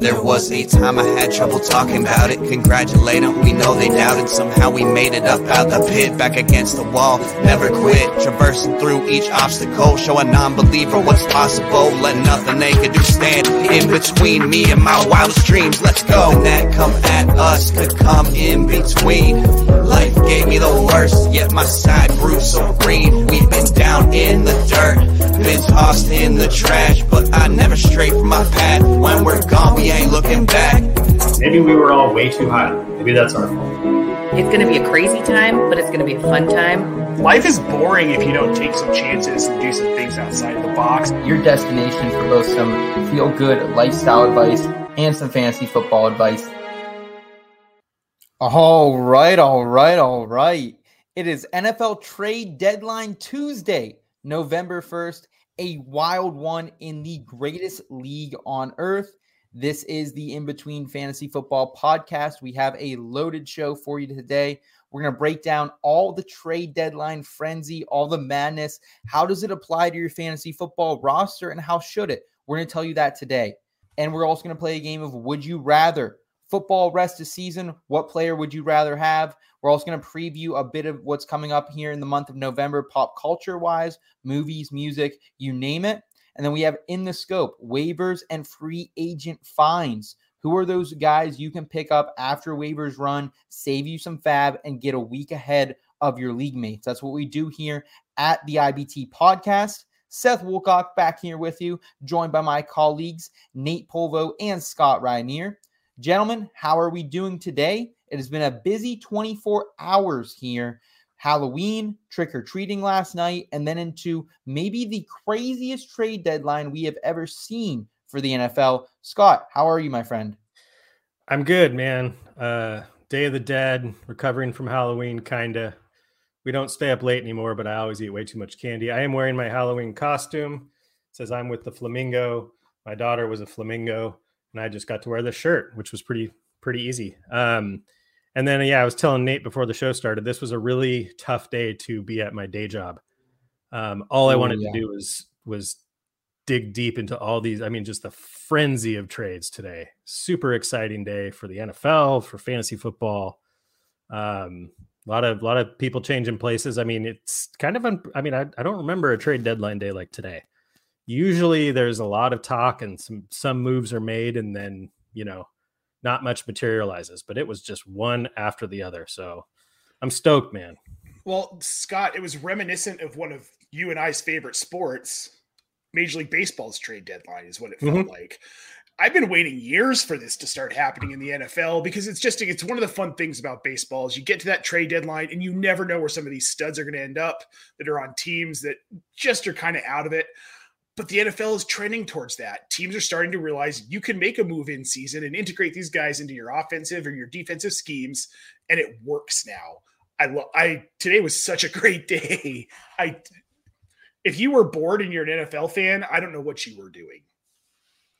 There was a time I had trouble talking about it. Congratulate them, we know they doubted. Somehow we made it up out the pit, back against the wall. Never quit, traversing through each obstacle. Show a non believer what's possible. Let nothing they could do stand in between me and my wildest dreams. Let's go. And that come at us could come in between. Life gave me the worst, yet my side grew so green. We've been down in the dirt, been tossed in the trash, but I never strayed from my path. When we're gone, we ain't looking back. Maybe we were all way too high. Maybe that's our fault. It's going to be a crazy time, but it's going to be a fun time. Life is boring if you don't take some chances and do some things outside of the box. Your destination for both some feel good lifestyle advice and some fantasy football advice. All right, all right, all right. It is NFL trade deadline Tuesday, November 1st, a wild one in the greatest league on earth. This is the In Between Fantasy Football podcast. We have a loaded show for you today. We're going to break down all the trade deadline frenzy, all the madness. How does it apply to your fantasy football roster and how should it? We're going to tell you that today. And we're also going to play a game of Would You Rather? Football rest of season. What player would you rather have? We're also going to preview a bit of what's coming up here in the month of November, pop culture wise, movies, music, you name it. And then we have in the scope waivers and free agent fines. Who are those guys you can pick up after waivers run, save you some FAAB, and get a week ahead of your league mates? That's what we do here at the IBT podcast. Seth Woolcock back here with you, joined by my colleagues Nate Polvo and Scott Rynier. Gentlemen, how are we doing today? It has been a busy 24 hours here Halloween, trick or treating last night, and then into maybe the craziest trade deadline we have ever seen for the NFL. Scott, how are you, my friend? I'm good, man. Uh, Day of the Dead, recovering from Halloween, kind of. We don't stay up late anymore, but I always eat way too much candy. I am wearing my Halloween costume. It says I'm with the flamingo. My daughter was a flamingo, and I just got to wear the shirt, which was pretty pretty easy. Um, and then, yeah, I was telling Nate before the show started, this was a really tough day to be at my day job. Um, all I wanted yeah. to do was was dig deep into all these. I mean, just the frenzy of trades today. Super exciting day for the NFL, for fantasy football. Um, a lot of a lot of people changing places. I mean, it's kind of. Un- I mean, I, I don't remember a trade deadline day like today. Usually, there's a lot of talk and some some moves are made, and then you know not much materializes, but it was just one after the other. So I'm stoked, man. Well, Scott, it was reminiscent of one of you and I's favorite sports, Major League Baseball's trade deadline, is what it felt mm-hmm. like. I've been waiting years for this to start happening in the NFL because it's just it's one of the fun things about baseball is you get to that trade deadline and you never know where some of these studs are going to end up that are on teams that just are kind of out of it. But the NFL is trending towards that. Teams are starting to realize you can make a move in season and integrate these guys into your offensive or your defensive schemes, and it works now. I love. I today was such a great day. I if you were bored and you're an NFL fan, I don't know what you were doing.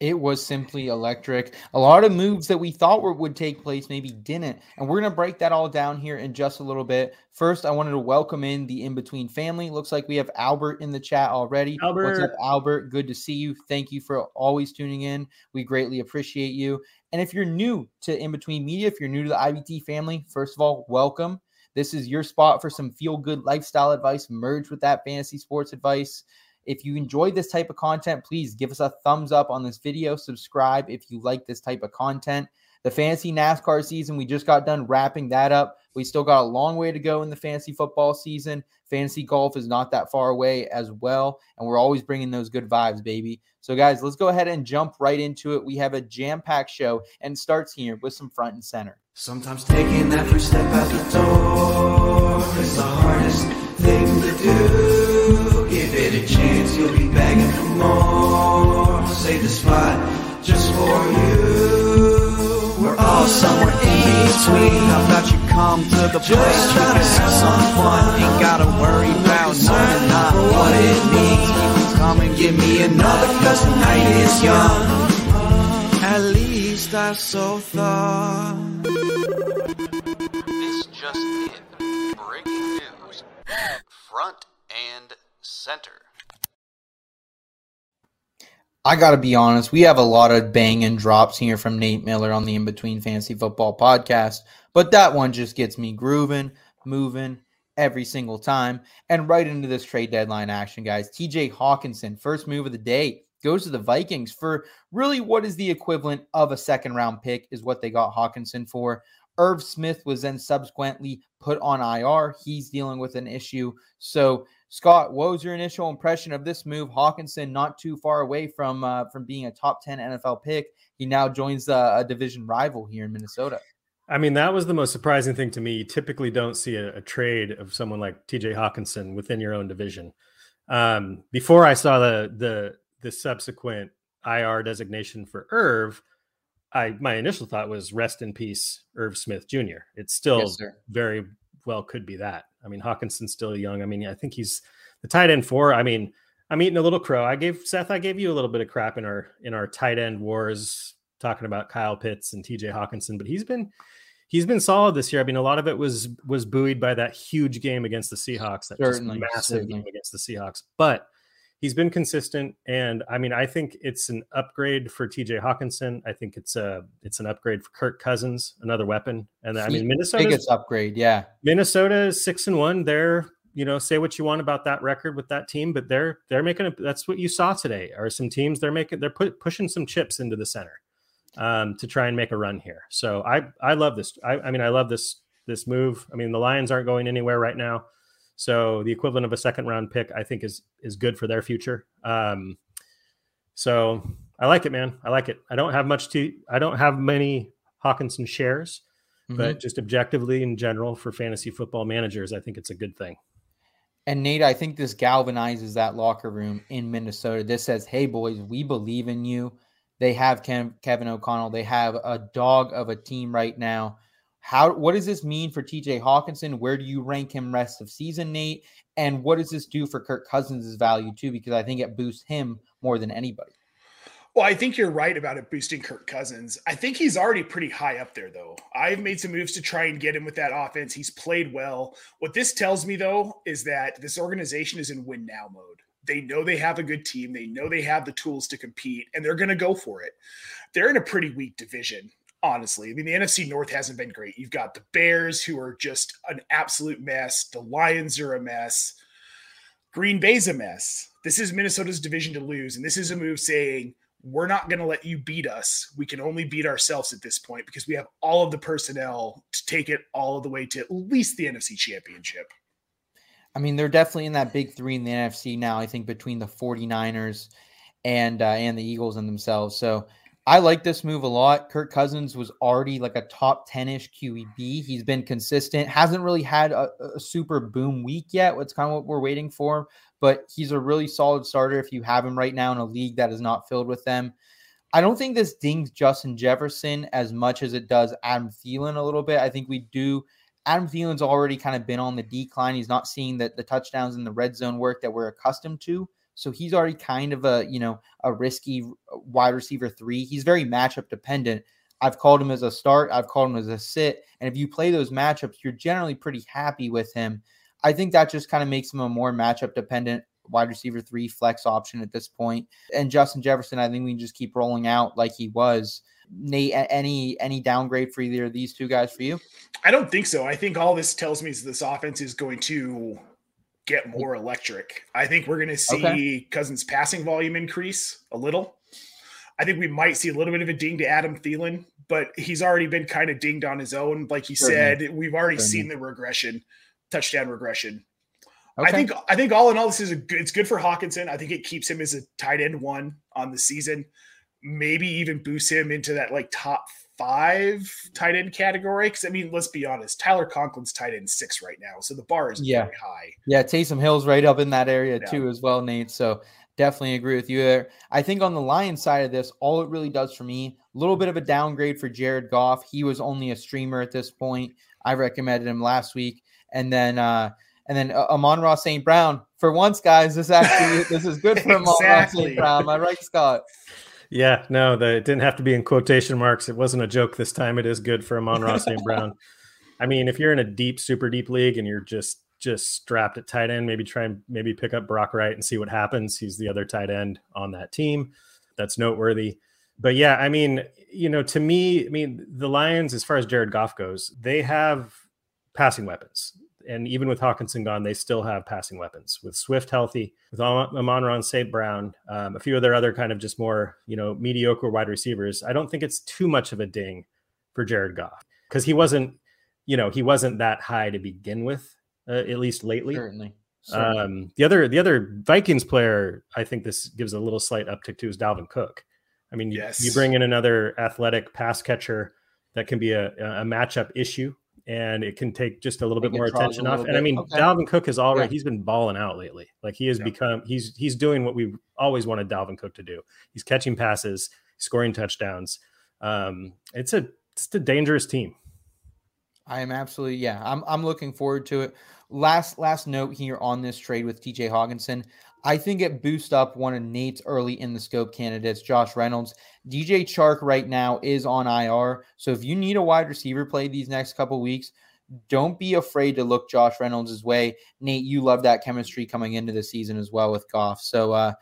It was simply electric. A lot of moves that we thought were, would take place maybe didn't. And we're going to break that all down here in just a little bit. First, I wanted to welcome in the in between family. Looks like we have Albert in the chat already. Albert. What's up, Albert? Good to see you. Thank you for always tuning in. We greatly appreciate you. And if you're new to In Between Media, if you're new to the IBT family, first of all, welcome. This is your spot for some feel good lifestyle advice merged with that fantasy sports advice. If you enjoyed this type of content, please give us a thumbs up on this video. Subscribe if you like this type of content. The fantasy NASCAR season, we just got done wrapping that up. We still got a long way to go in the fantasy football season. Fantasy golf is not that far away as well. And we're always bringing those good vibes, baby. So, guys, let's go ahead and jump right into it. We have a jam packed show and starts here with some front and center. Sometimes taking that first step out the door is the hardest thing to do. Give it a chance, you'll be begging for more. Save the spot just for you. We're all somewhere in between. How about you come to the place you can have some fun? Ain't gotta worry about knowing not what it means. Come and give me another, cause the night is young. At least I so thought. This just in. Breaking news. Front and center. I got to be honest. We have a lot of bang and drops here from Nate Miller on the In Between Fantasy Football podcast, but that one just gets me grooving, moving every single time. And right into this trade deadline action, guys. TJ Hockenson, first move of the day, goes to the Vikings for really what is the equivalent of a second round pick, is what they got Hockenson for. Irv Smith was then subsequently put on IR. He's dealing with an issue. So, Scott, what was your initial impression of this move? Hockenson not too far away from uh, from being a top ten NFL pick. He now joins uh, a division rival here in Minnesota. I mean, that was the most surprising thing to me. You typically don't see a, a trade of someone like TJ Hockenson within your own division. Um, before I saw the the the subsequent IR designation for Irv, I my initial thought was rest in peace, Irv Smith Jr. It's still Yes, very well could be that. I mean, Hockenson's still young. I mean, I think he's the tight end four. I mean, I'm eating a little crow. I gave Seth, I gave you a little bit of crap in our in our tight end wars, talking about Kyle Pitts and TJ Hockenson, but he's been he's been solid this year. I mean, a lot of it was was buoyed by that huge game against the Seahawks, that Certainly, just massive certainly. game against the Seahawks. But he's been consistent, and I mean, I think it's an upgrade for TJ Hockenson. I think it's a it's an upgrade for Kirk Cousins, another weapon. And I mean, Minnesota biggest upgrade, yeah. Minnesota is six and one. They're you know say what you want about that record with that team, but they're they're making a, that's what you saw today. Are some teams they're making they're put, pushing some chips into the center um, to try and make a run here. So I I love this. I, I mean I love this this move. I mean the Lions aren't going anywhere right now, so the equivalent of a second round pick I think is is good for their future. Um, so I like it, man. I like it. I don't have much to. I don't have many Hockenson shares Mhm. but just objectively in general for fantasy football managers, I think it's a good thing. And Nate, I think this galvanizes that locker room in Minnesota. This says, "Hey boys, we believe in you." They have Kevin O'Connell. They have a dog of a team right now. How what does this mean for TJ Hockenson? Where do you rank him rest of season, Nate? And what does this do for Kirk Cousins' value too? Because I think it boosts him more than anybody. Well, I think you're right about it boosting Kirk Cousins. I think he's already pretty high up there, though. I've made some moves to try and get him with that offense. He's played well. What this tells me, though, is that this organization is in win now mode. They know they have a good team, they know they have the tools to compete, and they're going to go for it. They're in a pretty weak division, honestly. I mean, the NFC North hasn't been great. You've got the Bears, who are just an absolute mess, the Lions are a mess. Green Bay's a mess. This is Minnesota's division to lose. And this is a move saying, we're not going to let you beat us. We can only beat ourselves at this point because we have all of the personnel to take it all the way to at least the NFC championship. I mean, they're definitely in that big three in the NFC now, I think, between the 49ers and uh, and the Eagles and themselves. So I like this move a lot. Kirk Cousins was already like a top 10-ish QEB. He's been consistent, hasn't really had a, a super boom week yet. What's kind of what we're waiting for, but he's a really solid starter if you have him right now in a league that is not filled with them. I don't think this dings Justin Jefferson as much as it does Adam Thielen a little bit. I think we do Adam Thielen's already kind of been on the decline. He's not seeing the, the touchdowns in the red zone work that we're accustomed to. So he's already kind of a, you know, a risky uh, wide receiver three. He's very matchup dependent. I've called him as a start, I've called him as a sit. And if you play those matchups, you're generally pretty happy with him. I think that just kind of makes him a more matchup dependent wide receiver three flex option at this point. And Justin Jefferson, I think we can just keep rolling out like he was. Nate, any any downgrade for either of these two guys for you? I don't think so. I think all this tells me is this offense is going to get more electric. I think we're going to see Okay. Cousins' passing volume increase a little. I think we might see a little bit of a ding to Adam Thielen, but he's already been kind of dinged on his own. Like you Certainly. said, we've already Certainly. seen the regression, touchdown regression. I think I think all in all, this is a good. It's good for Hockenson. I think it keeps him as a tight end one on the season. Maybe even boosts him into that like top five tight end category. Because I mean, let's be honest, Tyler Conklin's tight end six right now, so the bar is Yeah. very high. Yeah, Taysom Hill's right up in that area Yeah. too, as well, Nate. So definitely agree with you there. I think on the Lions side of this, all it really does for me, a little bit of a downgrade for Jared Goff. He was only a streamer at this point. I recommended him last week, and then uh and then uh, Amon-Ra St. Brown. For once, guys, this actually this is good for Amon-Ra St. Brown. Am I right, Scott? Yeah, no, the, it didn't have to be in quotation marks. It wasn't a joke this time. It is good for Amon-Ra St. Brown. I mean, if you're in a deep, super deep league and you're just just strapped at tight end, maybe try and maybe pick up Brock Wright and see what happens. He's the other tight end on that team. That's noteworthy. But yeah, I mean, you know, to me, I mean, the Lions, as far as Jared Goff goes, they have passing weapons. And even with Hockenson gone, they still have passing weapons. With Swift healthy, with Amon-Ra St. Brown, um, a few of their other kind of just more, you know, mediocre wide receivers, I don't think it's too much of a ding for Jared Goff because he wasn't, you know, he wasn't that high to begin with, uh, at least lately. Certainly. Certainly. Um, the other the other Vikings player, I think this gives a little slight uptick to is Dalvin Cook. I mean, Yes. you, you bring in another athletic pass catcher that can be a, a matchup issue, and it can take just a little bit more attention off. And I mean, Okay. Dalvin Cook has already Yeah. he's been balling out lately. Like he has Yeah. become he's he's doing what we always wanted Dalvin Cook to do. He's catching passes, scoring touchdowns. Um, it's a it's a dangerous team. I am absolutely yeah. I'm I'm looking forward to it. Last last note here on this trade with TJ Hockenson. I think it boosts up one of Nate's early in the scope candidates, Josh Reynolds. DJ Chark right now is on IR. So if you need a wide receiver play these next couple weeks, don't be afraid to look Josh Reynolds' way. Nate, you love that chemistry coming into the season as well with Goff. So uh,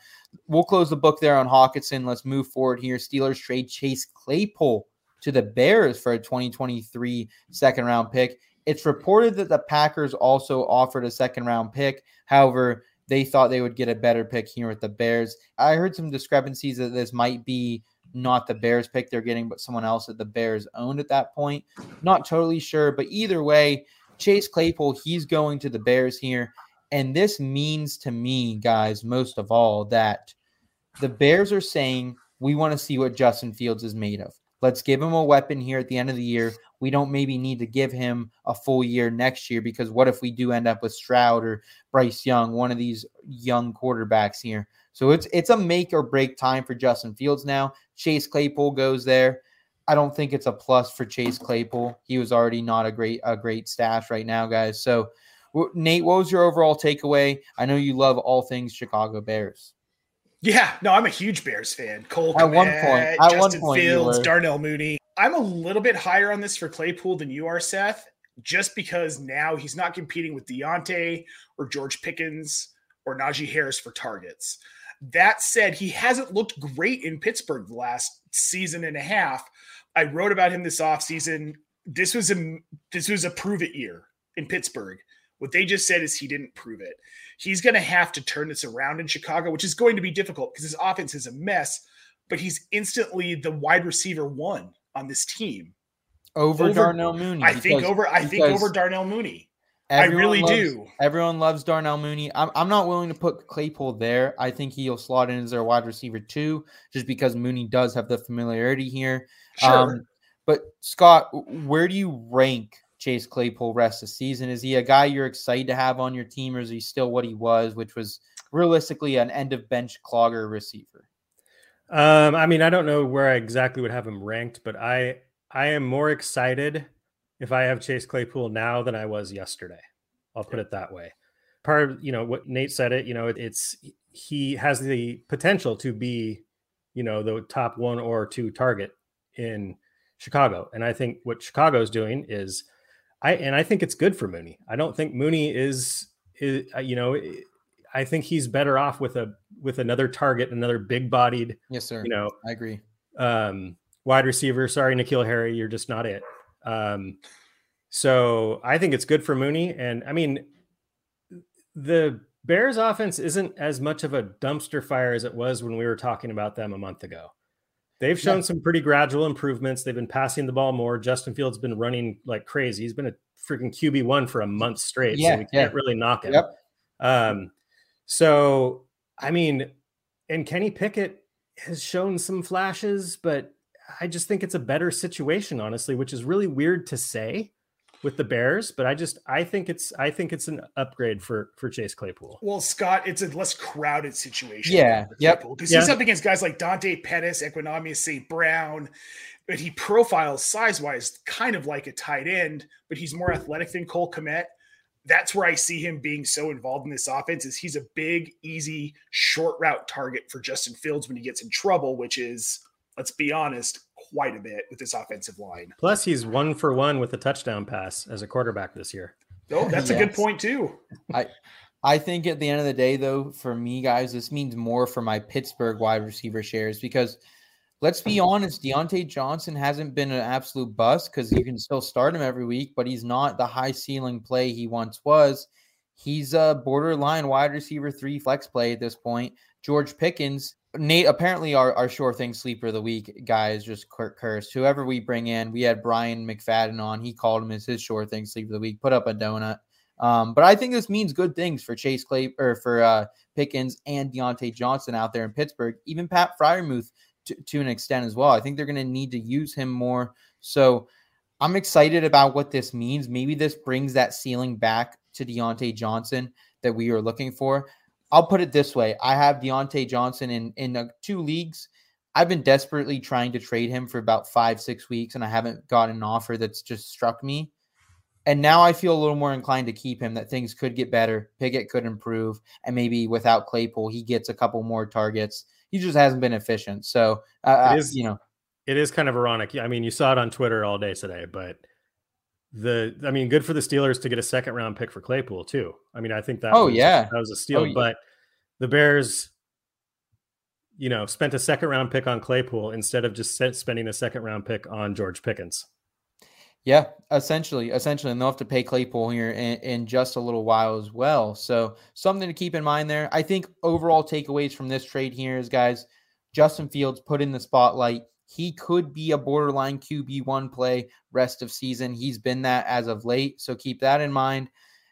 we'll close the book there on Hockenson. Let's move forward here. Steelers trade Chase Claypool to the Bears for a 2023 second round pick. It's reported that the Packers also offered a second round pick. However, they thought they would get a better pick here with the Bears. I heard some discrepancies that this might be not the Bears pick they're getting, but someone else that the Bears owned at that point. Not totally sure, but either way, Chase Claypool, he's going to the Bears here. And this means to me, guys, most of all, that the Bears are saying we want to see what Justin Fields is made of. Let's give him a weapon here at the end of the year. We don't maybe need to give him a full year next year because what if we do end up with Stroud or Bryce Young, one of these young quarterbacks here? So it's it's a make or break time for Justin Fields now. Chase Claypool goes there. I don't think it's a plus for Chase Claypool. He was already not a great a great stash right now, guys. So Nate, what was your overall takeaway? I know you love all things Chicago Bears. Yeah, no, I'm a huge Bears fan. Cole At one point- at one Justin point Fields. Darnell Mooney. I'm a little bit higher on this for Claypool than you are, Seth, just because now he's not competing with Diontae or George Pickens or Najee Harris for targets. That said, he hasn't looked great in Pittsburgh the last season and a half. I wrote about him this offseason. This was a this was a prove it year in Pittsburgh. What they just said is he didn't prove it. He's going to have to turn this around in Chicago, which is going to be difficult because his offense is a mess, but he's instantly the wide receiver one on this team. Over, Over- Darnell Mooney. I think over I think over Darnell Mooney. I really loves- do. Everyone loves Darnell Mooney. I'm, I'm not willing to put Claypool there. I think he'll slot in as their wide receiver too, just because Mooney does have the familiarity here. Sure. Um, but Scott, where do you rank Chase Claypool rest of the season? Is he a guy you're excited to have on your team, or is he still what he was, which was realistically an end of bench clogger receiver? Um, I mean, I don't know where I exactly would have him ranked, but I I am more excited if I have Chase Claypool now than I was yesterday. I'll put it that way. Part of you know what Nate said it. You know, it, it's he has the potential to be, you know, the top one or two target in Chicago, and I think what Chicago's doing is, I and I think it's good for Mooney. I don't think Mooney is is uh, you know. I think he's better off with a with another target, another big bodied, Yes, sir. you know, I agree. um, wide receiver. Sorry, N'Keal Harry, you're just not it. Um, so I think it's good for Mooney. And I mean, the Bears offense isn't as much of a dumpster fire as it was when we were talking about them a month ago. They've shown Yeah. some pretty gradual improvements. They've been passing the ball more. Justin Fields been running like crazy. He's been a freaking QB one for a month straight. Yeah, so we yeah. can't really knock him. Yep. Um, so I mean, and Kenny Pickett has shown some flashes, but I just think it's a better situation, honestly, which is really weird to say with the Bears. But I just I think it's I think it's an upgrade for for Chase Claypool. Well, Scott, it's a less crowded situation. Yeah, yep. Because Yeah. he's up against guys like Dante Pettis, Equanimeous St. Brown, but he profiles size wise kind of like a tight end, but he's more athletic than Cole Kmet. That's where I see him being so involved in this offense is he's a big, easy, short route target for Justin Fields when he gets in trouble, which is, let's be honest, quite a bit with this offensive line. Plus, he's one for one with a touchdown pass as a quarterback this year. Oh, that's a good point too. I I think at the end of the day, though, for me, guys, this means more for my Pittsburgh wide receiver shares because let's be honest, Diontae Johnson hasn't been an absolute bust because you can still start him every week, but he's not the high ceiling play he once was. He's a borderline wide receiver three flex play at this point. George Pickens, Nate, apparently our, our sure thing sleeper of the week guy is just cur- cursed. Whoever we bring in, we had Brian McFadden on. He called him as his sure thing sleeper of the week. Put up a donut. Um, but I think this means good things for Chase Clay or for uh, Pickens and Diontae Johnson out there in Pittsburgh. Even Pat Freiermuth to, an extent as well. I think they're going to need to use him more. So I'm excited about what this means. Maybe this brings that ceiling back to Diontae Johnson that we were looking for. I'll put it this way: I have Diontae Johnson in in uh, two leagues. I've been desperately trying to trade him for about five, six weeks, and I haven't gotten an offer that's just struck me. And now I feel a little more inclined to keep him. That things could get better, Pickett could improve, and maybe without Claypool, he gets a couple more targets. He just hasn't been efficient. So, uh, It is- you know, It is kind of ironic. I mean, you saw it on Twitter all day today, but the I mean, good for the Steelers to get a second round pick for Claypool too. I mean, I think that Oh, was, yeah. that was a steal. Oh. But the Bears, you know, spent a second round pick on Claypool instead of just spending a second round pick on George Pickens. Yeah, essentially, essentially, and they'll have to pay Claypool here in, in just a little while as well. So something to keep in mind there. I think overall takeaways from this trade here is, guys, Justin Fields put in the spotlight. He could be a borderline QB one play rest of season. He's been that as of late, so keep that in mind.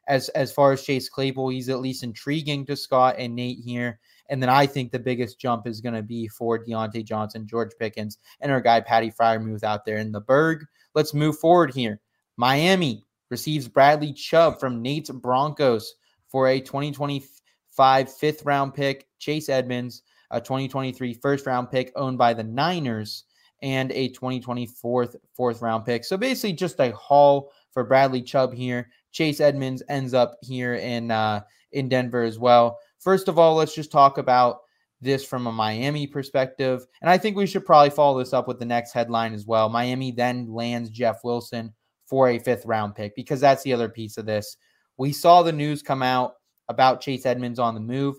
As as far as Chase Claypool, he's at least intriguing to Scott and Nate here. And then I think the biggest jump is going to be for Diontae Johnson, George Pickens, and our guy Patty Freiermuth out there in the Burgh. Let's move forward here. Miami receives Bradley Chubb from Nate's Broncos for a 2025 fifth round pick. Chase Edmonds, a 2023 first round pick owned by the Niners, and a 2024 fourth round pick. So basically, just a haul for Bradley Chubb here. Chase Edmonds ends up here in uh, in Denver as well. First of all, let's just talk about this from a Miami perspective. And I think we should probably follow this up with the next headline as well. Miami then lands Jeff Wilson for a fifth round pick because that's the other piece of this. We saw the news come out about Chase Edmonds on the move.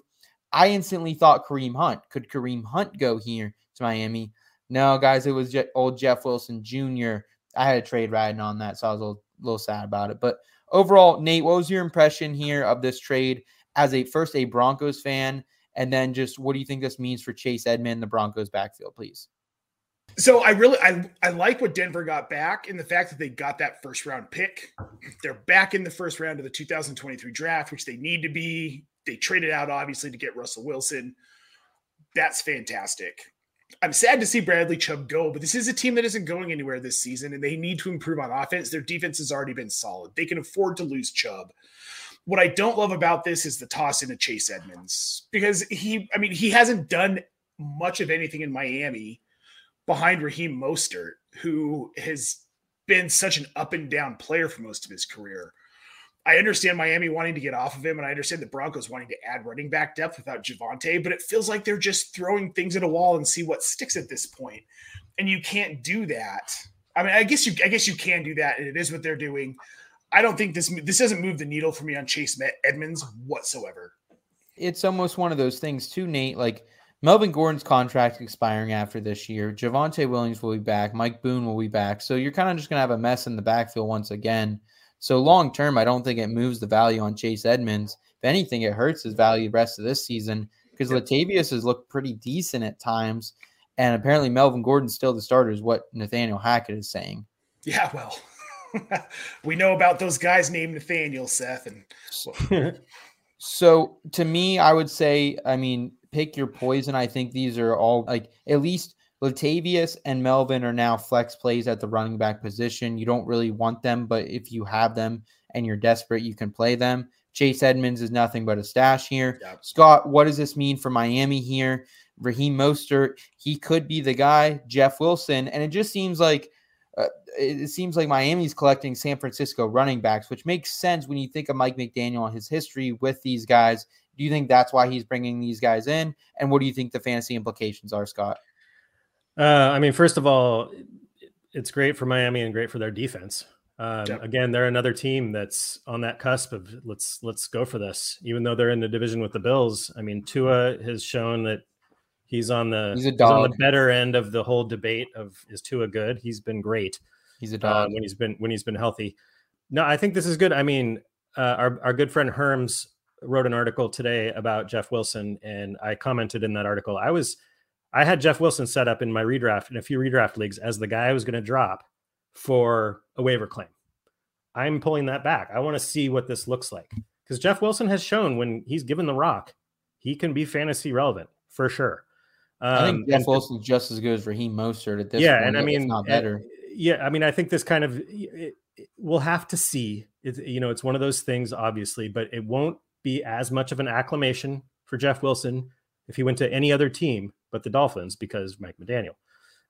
I instantly thought Kareem Hunt. Could Kareem Hunt go here to Miami? No, guys, it was old Jeff Wilson Jr. I had a trade riding on that, so I was a little, little sad about it. But overall, Nate, what was your impression here of this trade as a first a Broncos fan, and then just what do you think this means for Chase Edmond, the Broncos backfield, please? So I really I I like what Denver got back in the fact that they got that first round pick. They're back in the first round of the 2023 draft, which they need to be. They traded out obviously to get Russell Wilson. That's fantastic. I'm sad to see Bradley Chubb go, but this is a team that isn't going anywhere this season, and they need to improve on offense. Their defense has already been solid. They can afford to lose Chubb. What I don't love about this is the toss into Chase Edmonds because he, I mean, he hasn't done much of anything in Miami behind Raheem Mostert, who has been such an up and down player for most of his career. I understand Miami wanting to get off of him, and I understand the Broncos wanting to add running back depth without Javonte, but it feels like they're just throwing things at a wall and see what sticks at this point. And you can't do that. I mean, I guess you, I guess you can do that, and it is what they're doing. I don't think this this doesn't move the needle for me on Chase Edmonds whatsoever. It's almost one of those things too, Nate. Like Melvin Gordon's contract expiring after this year. Javonte Williams will be back. Mike Boone will be back. So you're kind of just gonna have a mess in the backfield once again. So long term, I don't think it moves the value on Chase Edmonds. If anything, it hurts his value the rest of this season because Latavius has looked pretty decent at times, and apparently Melvin Gordon's still the starter, is what Nathaniel Hackett is saying. Yeah, well, we know about those guys named Nathaniel, Seth, and So to me, I would say, I mean, pick your poison. I think these are all like at least Latavius and Melvin are now flex plays at the running back position. You don't really want them, but if you have them and you're desperate, you can play them. Chase Edmonds is nothing but a stash here. Yep. Scott, what does this mean for Miami here? Raheem Mostert, he could be the guy. Jeff Wilson, and it just seems like uh, it it seems like Miami's collecting San Francisco running backs, which makes sense when you think of Mike McDaniel and his history with these guys. Do you think that's why he's bringing these guys in? And what do you think the fantasy implications are, Scott? Uh, I mean, first of all, it's great for Miami and great for their defense. Um, Yep. Again, they're another team that's on that cusp of let's let's go for this. Even though they're in the division with the Bills, I mean, Tua has shown that he's on the He's a on the better end of the whole debate of is Tua good? He's been great He's a uh, dog. when he's been when he's been healthy. No, I think this is good. I mean, uh, our our good friend Herms wrote an article today about Jeff Wilson, and I commented in that article. I was I had Jeff Wilson set up in my redraft in a few redraft leagues as the guy I was going to drop for a waiver claim. I'm pulling that back. I want to see what this looks like because Jeff Wilson has shown when he's given the rock, he can be fantasy relevant for sure. I think Um, Jeff and- Wilson's just as good as Raheem Mostert at this yeah, and I mean, not uh, better. yeah, I mean, I think this kind of it, it- we'll have to see. It's you know, it's one of those things, obviously, but it won't be as much of an acclamation for Jeff Wilson if he went to any other team but the Dolphins because Mike McDaniel,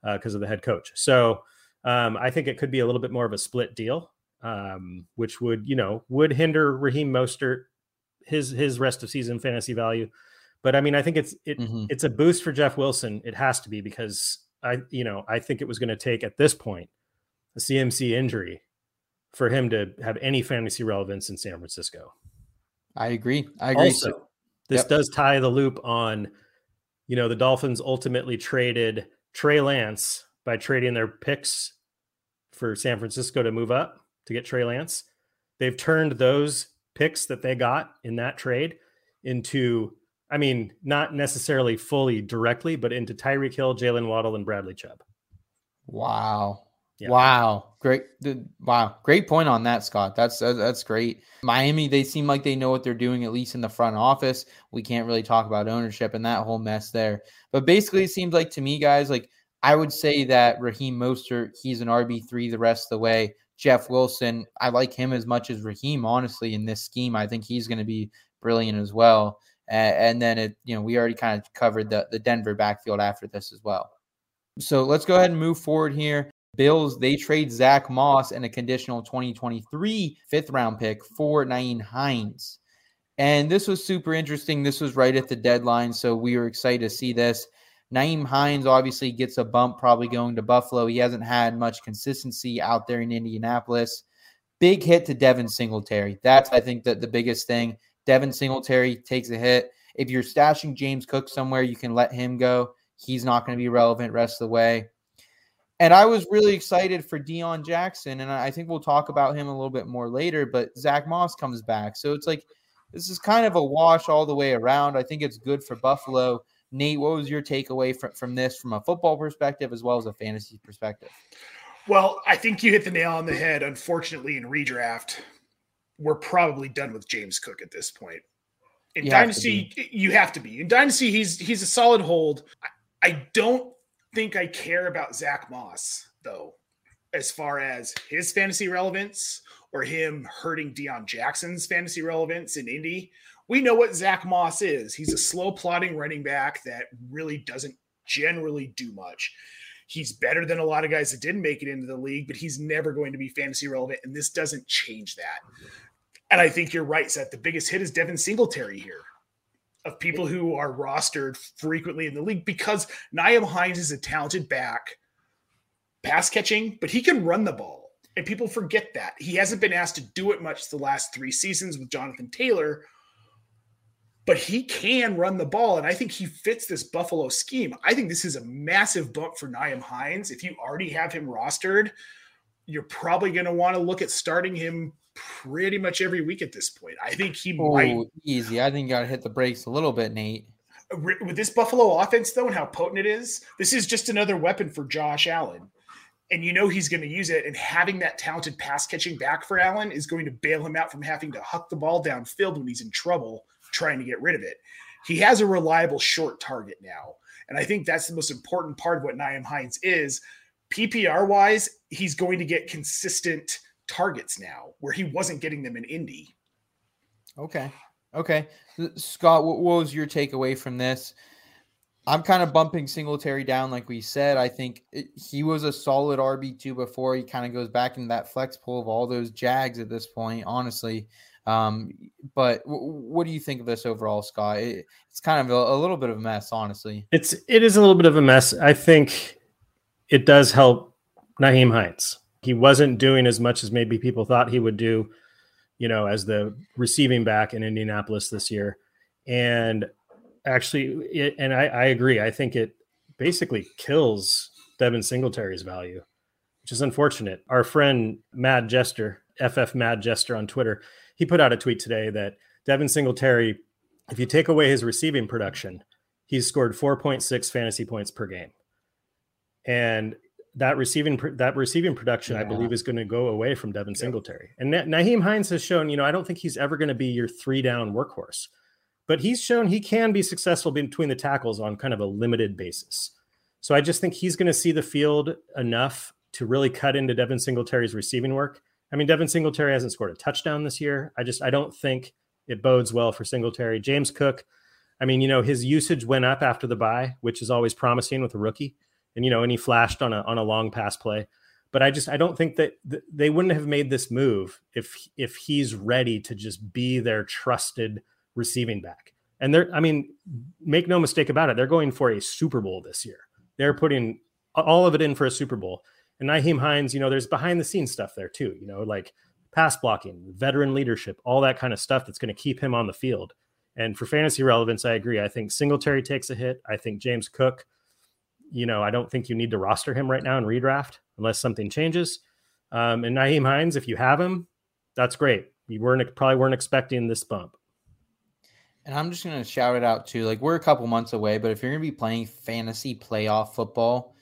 because of the head coach. So um, I think it could be a little bit more of a split deal, um, which would you know would hinder Raheem Mostert his his rest of season fantasy value. But I mean, I think it's it Mhm. it's a boost for Jeff Wilson. It has to be because I, you know, I think it was going to take at this point a CMC injury for him to have any fantasy relevance in San Francisco. I agree. I agree. Also, So- this Yep. does tie the loop on, you know, the Dolphins ultimately traded Trey Lance by trading their picks for San Francisco to move up to get Trey Lance. They've turned those picks that they got in that trade into, I mean, not necessarily fully directly, but into Tyreek Hill, Jaylen Waddle, and Bradley Chubb. Wow. Yeah. Wow. Great. Wow. Great point on that, Scott. That's that's that's great. Miami, they seem like they know what they're doing, at least in the front office. We can't really talk about ownership and that whole mess there. But basically, it seems like to me, guys, like I would say that Raheem Mostert, he's an RB3 the rest of the way. Jeff Wilson, I like him as much as Raheem, honestly, in this scheme. I think he's going to be brilliant as well. A- and then it, you know, we already kind of covered the, the Denver backfield after this as well. So let's go ahead and move forward here. Bills, they trade Zach Moss and a conditional 2023 fifth round pick for Nyheim Hines. And this was super interesting. This was right at the deadline. So we were excited to see this. Nyheim Hines obviously gets a bump, probably going to Buffalo. He hasn't had much consistency out there in Indianapolis. Big hit to Devin Singletary. That's, I think, that the biggest thing. Devin Singletary takes a hit. If you're stashing James Cook somewhere, you can let him go. He's not going to be relevant rest of the way. And I was really excited for Deon Jackson, and I think we'll talk about him a little bit more later. But Zach Moss comes back, so it's like this is kind of a wash all the way around. I think it's good for Buffalo. Nate, what was your takeaway from, from this, from a football perspective as well as a fantasy perspective? Well, I think you hit the nail on the head. Unfortunately, in redraft, we're probably done with James Cook at this point. In You have Dynasty, you have to be. In Dynasty, he's he's a solid hold. I, I don't think I care about Zach Moss though, as far as his fantasy relevance or him hurting Deon Jackson's fantasy relevance in Indy. We know what Zach Moss is. He's a slow plotting running back that really doesn't generally do much. He's better than a lot of guys that didn't make it into the league, but he's never going to be fantasy relevant, and this doesn't change that. And I think you're right, Seth. The biggest hit is Devin Singletary here of people who are rostered frequently in the league because Nyheim Hines is a talented back, pass catching, but he can run the ball. And people forget that. He hasn't been asked to do it much the last three seasons with Jonathan Taylor, but he can run the ball. And I think he fits this Buffalo scheme. I think this is a massive bump for Nyheim Hines. If you already have him rostered, you're probably going to want to look at starting him pretty much every week at this point. I think he oh, might Oh, easy. I think you got to hit the brakes a little bit, Nate. with this Buffalo offense, though, and how potent it is, this is just another weapon for Josh Allen. And you know he's going to use it. And having that talented pass catching back for Allen is going to bail him out from having to huck the ball downfield when he's in trouble trying to get rid of it. He has a reliable short target now. And I think that's the most important part of what Nyheim Hines is. PPR wise, he's going to get consistent targets now where he wasn't getting them in Indy. Okay. Okay. Scott, what, what was your takeaway from this? I'm kind of bumping Singletary down, like we said. I think it, he was a solid RB2 before. He kind of goes back into that flex pool of all those Jags at this point, honestly. Um, but w- what do you think of this overall, Scott? It, it's kind of a, a little bit of a mess, honestly. It's it is a little bit of a mess. I think it does help Nyheim Hines. He wasn't doing as much as maybe people thought he would do, you know, as the receiving back in Indianapolis this year. And actually, it, and I, I agree. I think it basically kills Devin Singletary's value, which is unfortunate. Our friend Mad Jester, FF Mad Jester on Twitter, he put out a tweet today that Devin Singletary, if you take away his receiving production, he's scored 4.6 fantasy points per game. And that receiving that receiving production, yeah. I believe, is going to go away from Devin Singletary. And Nyheim Hines has shown, you know, I don't think he's ever going to be your three down workhorse, but he's shown he can be successful between the tackles on kind of a limited basis. So I just think he's going to see the field enough to really cut into Devin Singletary's receiving work. I mean, Devin Singletary hasn't scored a touchdown this year. I just I don't think it bodes well for Singletary. James Cook, I mean, you know, his usage went up after the bye, which is always promising with a rookie. And you know, and he flashed on a on a long pass play. But I just I don't think that th- they wouldn't have made this move if if he's ready to just be their trusted receiving back. And they're I mean, make no mistake about it, they're going for a Super Bowl this year. They're putting all of it in for a Super Bowl. And Nyheim Hines, you know, there's behind the scenes stuff there too, you know, like pass blocking, veteran leadership, all that kind of stuff that's going to keep him on the field. And for fantasy relevance, I agree. I think Singletary takes a hit. I think James Cook, you know, I don't think you need to roster him right now in redraft unless something changes. Um, and Nyheim Hines, if you have him, that's great. You weren't probably weren't expecting this bump. And I'm just gonna shout it out too. Like we're a couple months away, but if you're gonna be playing fantasy playoff football,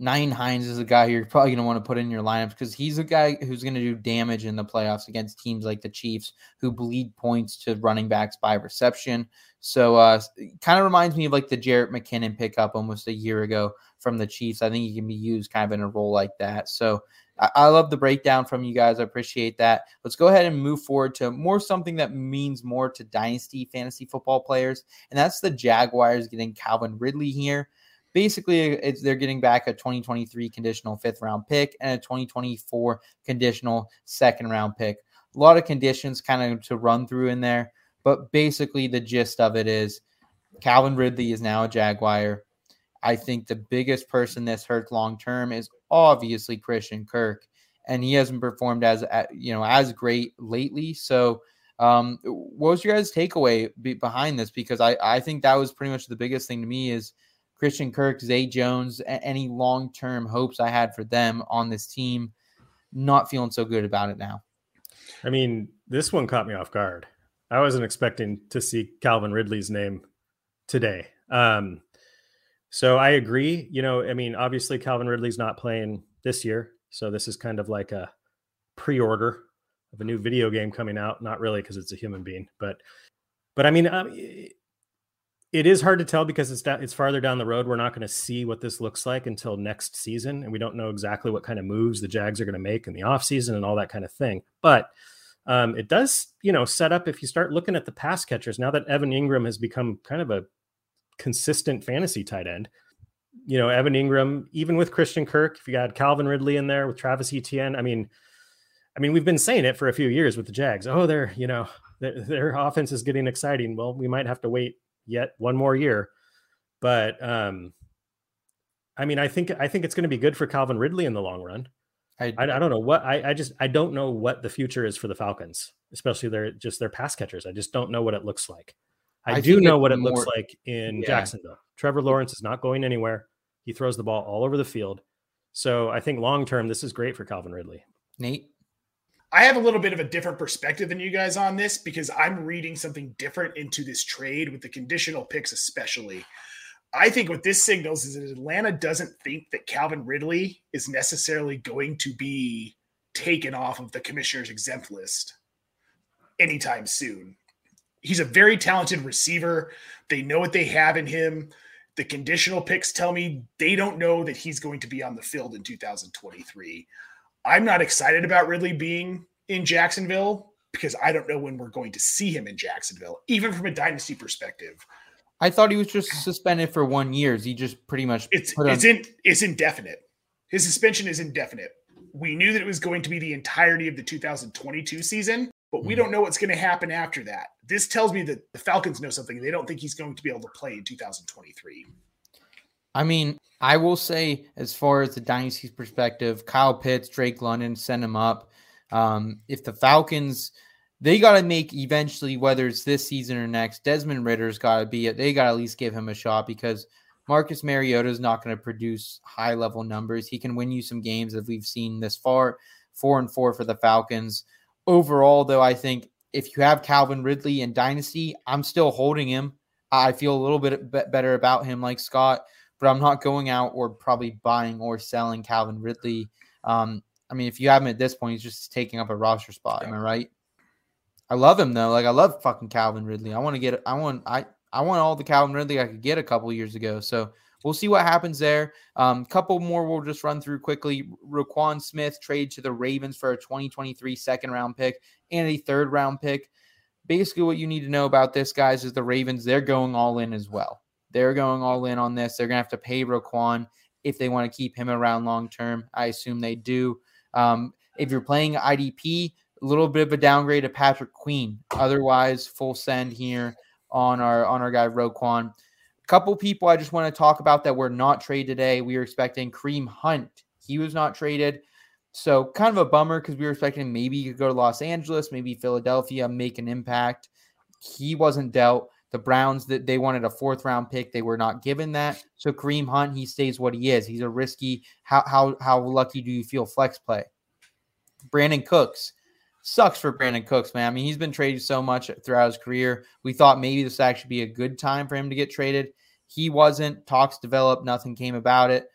Nyheim Hines is a guy you're probably going to want to put in your lineups because he's a guy who's going to do damage in the playoffs against teams like the Chiefs who bleed points to running backs by reception. So, uh, kind of reminds me of like the Jerick McKinnon pickup almost a year ago from the Chiefs. I think he can be used kind of in a role like that. So, I, I love the breakdown from you guys. I appreciate that. Let's go ahead and move forward to more something that means more to dynasty fantasy football players, and that's the Jaguars getting Calvin Ridley here basically they're getting back a 2023 conditional fifth round pick and a 2024 conditional second round pick. A lot of conditions kind of to run through in there, but basically the gist of it is Calvin Ridley is now a Jaguar. I think the biggest person this hurts long term is obviously Christian Kirk, and he hasn't performed as you know as great lately. So, um, what was your guys' takeaway behind this? Because I I think that was pretty much the biggest thing to me is Christian Kirk, Zay Jones, any long term hopes I had for them on this team. Not feeling so good about it now. I mean, this one caught me off guard. I wasn't expecting to see Calvin Ridley's name today. Um, so I agree. You know, I mean, obviously Calvin Ridley's not playing this year, so this is kind of like a pre-order of a new video game coming out. Not really because it's a human being, but but I mean, um, it is hard to tell because it's it's farther down the road. We're not going to see what this looks like until next season, and we don't know exactly what kind of moves the Jags are going to make in the offseason and all that kind of thing. But um, it does, you know, set up if you start looking at the pass catchers now that Evan Engram has become kind of a consistent fantasy tight end. You know, Evan Engram, even with Christian Kirk, if you got Calvin Ridley in there with Travis Etienne, I mean, I mean, we've been saying it for a few years with the Jags. Oh, they're, you know, their, their offense is getting exciting. Well, we might have to wait yet one more year. But um, I mean, I think I think it's going to be good for Calvin Ridley in the long run. I, I, I don't know what I, I just I don't know what the future is for the Falcons, especially their just their pass catchers. I just don't know what it looks like. I, I do know what it more, looks like in yeah. Jacksonville. Trevor Lawrence is not going anywhere. He throws the ball all over the field. So I think long term, this is great for Calvin Ridley. Nate. I have a little bit of a different perspective than you guys on this because I'm reading something different into this trade with the conditional picks, especially. I think what this signals is that Atlanta doesn't think that Calvin Ridley is necessarily going to be taken off of the commissioner's exempt list anytime soon. He's a very talented receiver. They know what they have in him. The conditional picks tell me they don't know that he's going to be on the field in 2023. I'm not excited about Ridley being in Jacksonville because I don't know when we're going to see him in Jacksonville, even from a dynasty perspective. I thought he was just suspended for one year. He just pretty much it's it's in it's indefinite. His suspension is indefinite. We knew that it was going to be the entirety of the 2022 season, but we mm-hmm. don't know what's going to happen after that. This tells me that the Falcons know something. They don't think he's going to be able to play in 2023. I mean, I will say, as far as the dynasty's perspective, Kyle Pitts, Drake London, send him up. Um, if the Falcons, they got to make eventually, whether it's this season or next, Desmond Ridder's got to be it. They got to at least give him a shot because Marcus Mariota is not going to produce high level numbers. He can win you some games that we've seen this far, four and four for the Falcons. Overall, though, I think if you have Calvin Ridley in Dynasty, I'm still holding him. I feel a little bit better about him, like Scott, but I'm not going out or probably buying or selling Calvin Ridley. Um, I mean, if you have him at this point, he's just taking up a roster spot. Am I right? I love him though. Like I love fucking Calvin Ridley. I want to get. I want. I. I want all the Calvin Ridley I could get a couple years ago. So we'll see what happens there. Um, couple more we'll just run through quickly. Roquan Smith trade to the Ravens for a 2023 second round pick and a third round pick. Basically, what you need to know about this, guys, is the Ravens, they're going all in as well. They're going all in on this. They're going to have to pay Roquan if they want to keep him around long term. I assume they do. Um, if you're playing IDP, a little bit of a downgrade to Patrick Queen. Otherwise, full send here on our on our guy Roquan. A couple people I just want to talk about that were not traded today. We were expecting Kareem Hunt. He was not traded. So kind of a bummer because we were expecting maybe he could go to Los Angeles, maybe Philadelphia, make an impact. He wasn't dealt. The Browns that they wanted a fourth round pick, they were not given that. So Kareem Hunt, he stays what he is. He's a risky. How how how lucky do you feel flex play? Brandin Cooks sucks for Brandin Cooks, man. I mean, he's been traded so much throughout his career. We thought maybe this actually be a good time for him to get traded. He wasn't. Talks developed. Nothing came about it.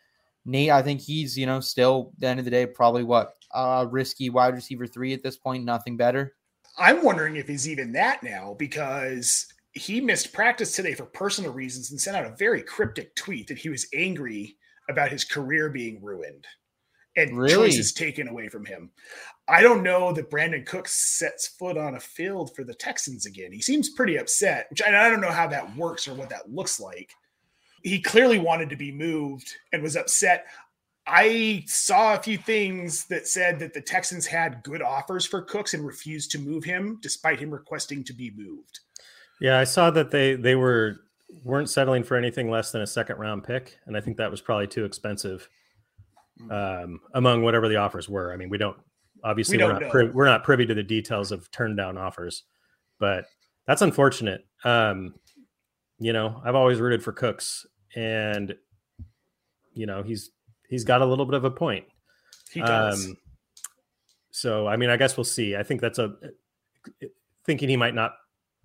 Nate, I think he's you know still the end of the day probably what uh risky wide receiver three at this point. Nothing better. I'm wondering if he's even that now because he missed practice today for personal reasons and sent out a very cryptic tweet that he was angry about his career being ruined and Really? choices taken away from him. I don't know that Brandin Cooks sets foot on a field for the Texans again. He seems pretty upset, which I I don't know how that works or what that looks like. He clearly wanted to be moved and was upset. I saw a few things that said that the Texans had good offers for Cooks and refused to move him despite him requesting to be moved. Yeah, I saw that they they were weren't settling for anything less than a second round pick, and I think that was probably too expensive um, among whatever the offers were. I mean, we don't obviously We are don't pri- we're not privy to the details of turned down offers, but that's unfortunate. Um, you know, I've always rooted for Cooks, and you know he's he's got a little bit of a point. He does. Um, so I mean, I guess we'll see. I think that's a thinking he might not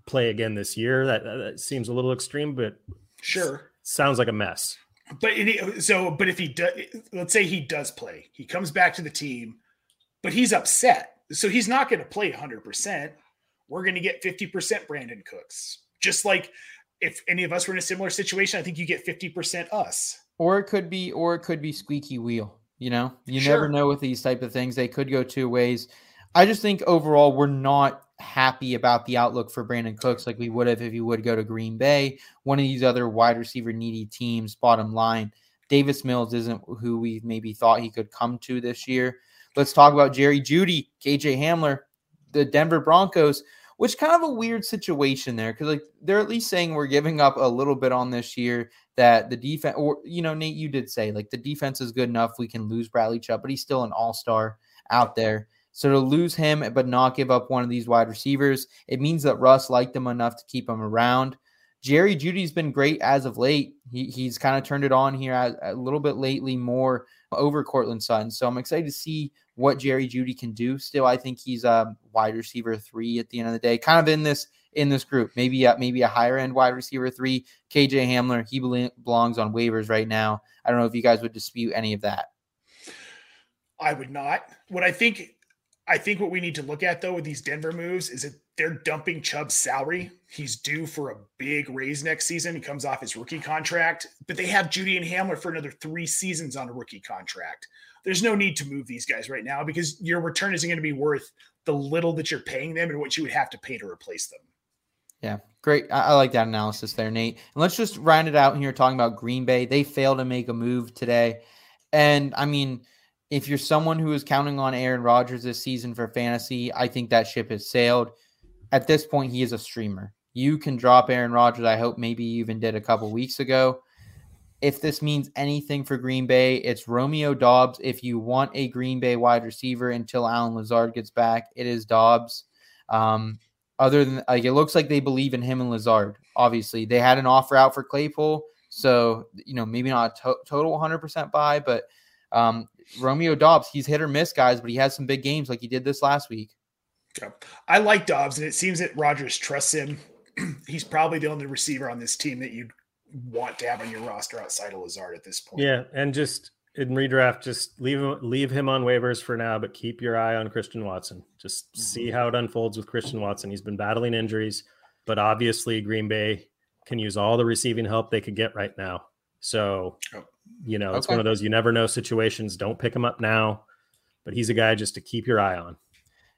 play again this year. That, that seems a little extreme, but sure. sounds like a mess. But it, so, but if he does, let's say he does play, he comes back to the team, but he's upset. So he's not going to play 100%. We're going to get 50% Brandin Cooks. Just like if any of us were in a similar situation, I think you get 50% us. Or it could be, or it could be squeaky wheel. You know, you Sure. never know with these type of things. They could go two ways. I just think overall we're not happy about the outlook for Brandin Cooks like we would have if he would go to Green Bay, one of these other wide receiver needy teams. Bottom line, Davis Mills isn't who we maybe thought he could come to this year. Let's talk about Jerry Jeudy, KJ Hamler, the Denver Broncos, which kind of a weird situation there because like they're at least saying we're giving up a little bit on this year that the defense or you know Nate you did say like the defense is good enough we can lose Bradley Chubb but he's still an all-star out there so to lose him but not give up one of these wide receivers it means that Russ liked him enough to keep him around Jerry Jeudy's been great as of late he, he's kind of turned it on here a, a little bit lately more over Courtland Sutton so I'm excited to see what Jerry Jeudy can do still I think he's a wide receiver 3 at the end of the day kind of in this in this group. Maybe a, maybe a higher end wide receiver three. KJ Hamler, he belongs on waivers right now. I don't know if you guys would dispute any of that. I would not. What I think, I think what we need to look at though with these Denver moves is that they're dumping Chubb's salary. He's due for a big raise next season. He comes off his rookie contract, but they have Jeudy and Hamler for another three seasons on a rookie contract. There's no need to move these guys right now because your return isn't going to be worth the little that you're paying them and what you would have to pay to replace them. Yeah, great. I, I like that analysis there, Nate. And let's just round it out here talking about Green Bay. They failed to make a move today. And I mean, if you're someone who is counting on Aaron Rodgers this season for fantasy, I think that ship has sailed. At this point, he is a streamer. You can drop Aaron Rodgers. I hope maybe you even did a couple weeks ago. if this means anything for Green Bay, it's Romeo Doubs. If you want a Green Bay wide receiver until Allen Lazard gets back, it is Doubs. Um, other than like it looks like they believe in him and Lazard. Obviously, they had an offer out for Claypool, so you know maybe not a to- total 100% buy, but um, Romeo Doubs, he's hit or miss, guys, but he has some big games like he did this last week. I like Doubs, and it seems that Rodgers trusts him. He's probably the only receiver on this team that you'd want to have on your roster outside of Lazard at this point. Yeah, and just in redraft, just leave him leave him on waivers for now, but keep your eye on Christian Watson. Just mm-hmm. see how it unfolds with Christian Watson. He's been battling injuries, but obviously Green Bay can use all the receiving help they could get right now. So, Oh. You know, it's one of those you never know situations. Don't pick him up now, but he's a guy just to keep your eye on.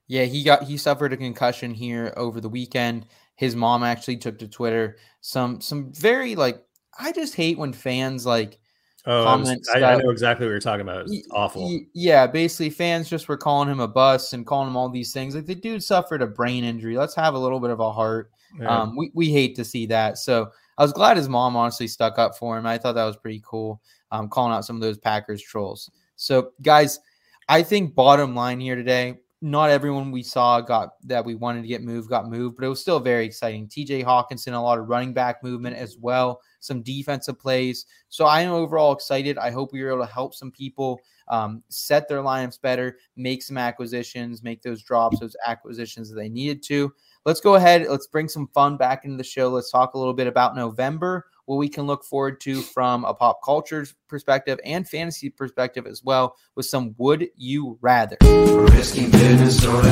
Yeah, he got he suffered a concussion here over the weekend. His mom actually took to Twitter some some very like I just hate when fans like Oh, I, was- Comment I, I know exactly what you're talking about. It's awful. Yeah, basically fans just were calling him a bust and calling him all these things. Like the dude suffered a brain injury. Let's have a little bit of a heart. Yeah. Um, we, we hate to see that. So I was glad his mom honestly stuck up for him. I thought that was pretty cool. Um, calling out some of those Packers trolls. So guys, I think bottom line here today, not everyone we saw got that we wanted to get moved got moved, but it was still very exciting. TJ Hockenson, a lot of running back movement as well, some defensive plays. So I am overall excited. I hope we were able to help some people um, set their lineups better, make some acquisitions, make those drops, those acquisitions that they needed to. Let's go ahead. Let's bring some fun back into the show. Let's talk a little bit about November, what we can look forward to from a pop culture perspective and fantasy perspective as well, with some Would You Rather. Risky business or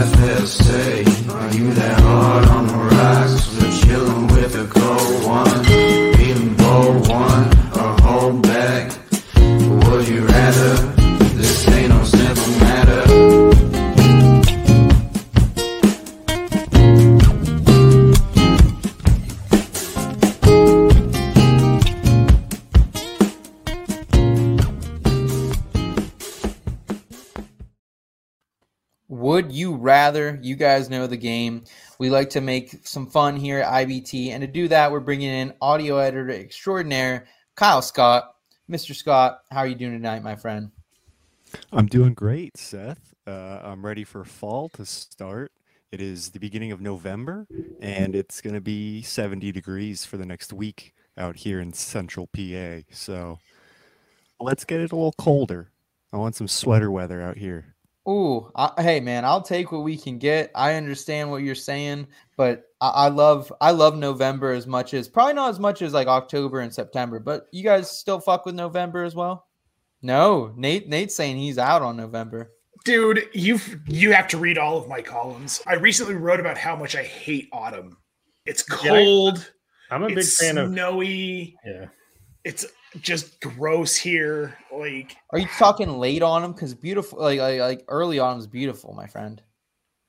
say Are you that hard on the rocks? We're chillin' with a cold one bold one or hold back Would you rather? Would you rather? You guys know the game. We like to make some fun here at IBT. And to do that, we're bringing in audio editor extraordinaire, Kyle Scott. Mr. Scott, how are you doing tonight, my friend? I'm doing great, Seth. Uh, I'm ready for fall to start. It is the beginning of November, and it's going to be 70 degrees for the next week out here in central PA. So let's get it a little colder. I want some sweater weather out here. Ooh, I, hey man, I'll take what we can get. I understand what you're saying, but I, I love I love November as much as probably not as much as like October and September. But you guys still fuck with November as well? No, Nate Nate's saying he's out on November. Dude, you you have to read all of my columns. I recently wrote about how much I hate autumn. It's Yeah, I- cold. I'm a big it's fan of snowy. yeah. It's just gross here. Like Are you talking late autumn? Because beautiful, like, like like early autumn is beautiful, my friend.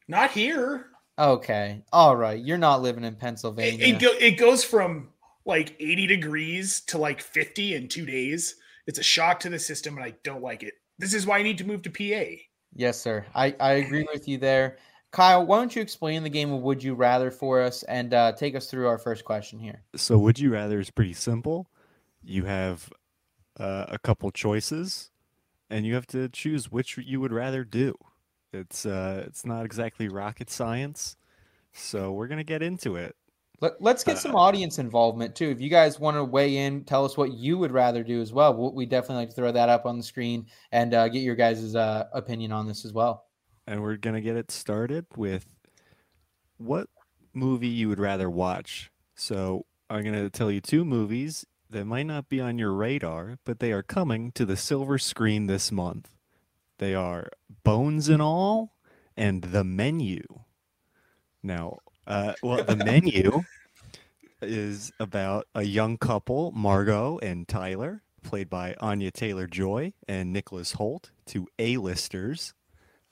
not here. Okay, all right. You're not living in It, Pennsylvania. it, go, it goes from like 80 degrees to like 50 in two days. It's a shock to the system, and I don't like it. This is why I need to move to PA. Yes, sir. I, I agree with you there. Kyle, why don't you explain the game of Would You Rather for us and uh, take us through our first question here? So, would you rather is pretty simple. You have uh, a couple choices, and you have to choose which you would rather do. It's uh, it's not exactly rocket science, so we're gonna get into it. Let, let's get some audience involvement too. If you guys want to weigh in, tell us what you would rather do as well. We- We definitely like to throw that up on the screen and uh, get your guys' uh, opinion on this as well. And we're gonna get it started with what movie you would rather watch. So I'm gonna tell you two movies that might not be on your radar, but they are coming to the silver screen this month. They are Bones and All and The Menu. Now, uh, well, The Menu is about a young couple, Margot and Tyler, played by Anya Taylor Joy and Nicholas Hoult, two A-listers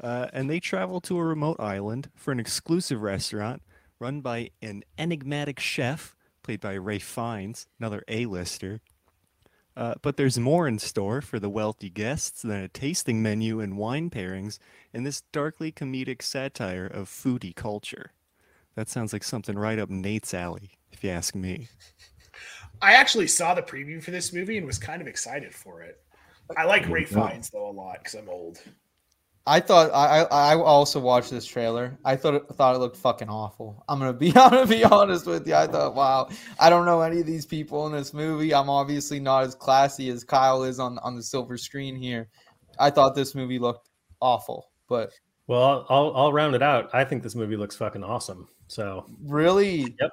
uh, and they travel to a remote island for an exclusive restaurant run by an enigmatic chef played by Ralph Fiennes, another A-lister. Uh, but there's more in store for the wealthy guests than a tasting menu and wine pairings in this darkly comedic satire of foodie culture. That sounds like something right up Nate's alley, if you ask me. I actually saw the preview for this movie and was kind of excited for it. I like Ralph Fiennes though a lot because I'm old. I thought I, I also watched this trailer. I thought it, thought it looked fucking awful. I'm gonna be I'm gonna be honest with you. I thought, wow, I don't know any of these people in this movie. I'm obviously not as classy as Kyle is on on the silver screen here. I thought this movie looked awful, but Well, I'll, I'll I'll round it out. I think this movie looks fucking awesome. So really, Yep.